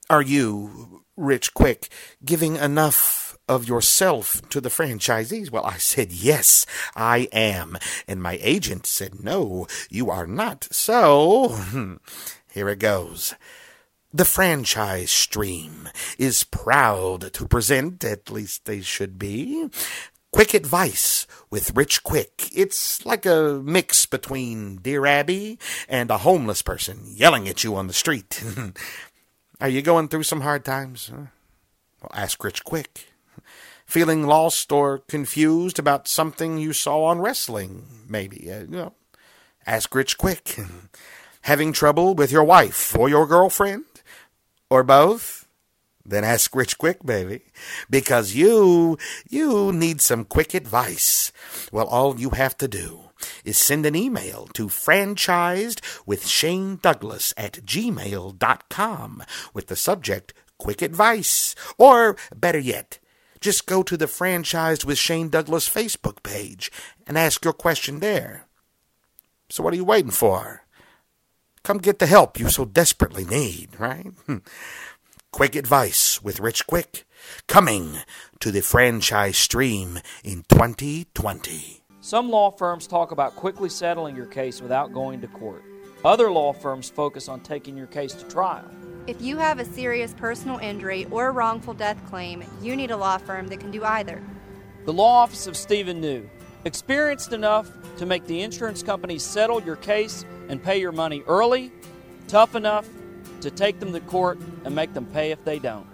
are you, Rich Quick, giving enough of yourself to the franchisees? Well, I said, yes, I am. And my agent said, no, you are not. So, [laughs] here it goes. The franchise stream is proud to present, at least they should be, Quick Advice with Rich Quick. It's like a mix between Dear Abby and a homeless person yelling at you on the street. [laughs] Are you going through some hard times? Well, ask Rich Quick. Feeling lost or confused about something you saw on wrestling, maybe. Uh, you know, ask Rich Quick. [laughs] Having trouble with your wife or your girlfriend? Or both? Then ask Rich Quick, baby. Because you, you need some quick advice. Well, all you have to do is send an email to franchised with Shane Douglas at gmail.com with the subject quick advice. Or better yet, just go to the Franchised with Shane Douglas Facebook page and ask your question there. So what are you waiting for? Come get the help you so desperately need, right? [laughs] Quick advice with Rich Quick coming to the franchise stream in 2020. Some law firms talk about quickly settling your case without going to court. Other law firms focus on taking your case to trial. If you have a serious personal injury or wrongful death claim, you need a law firm that can do either. The law office of Stephen New, experienced enough to make the insurance companies settle your case and pay your money early, tough enough to take them to court and make them pay if they don't.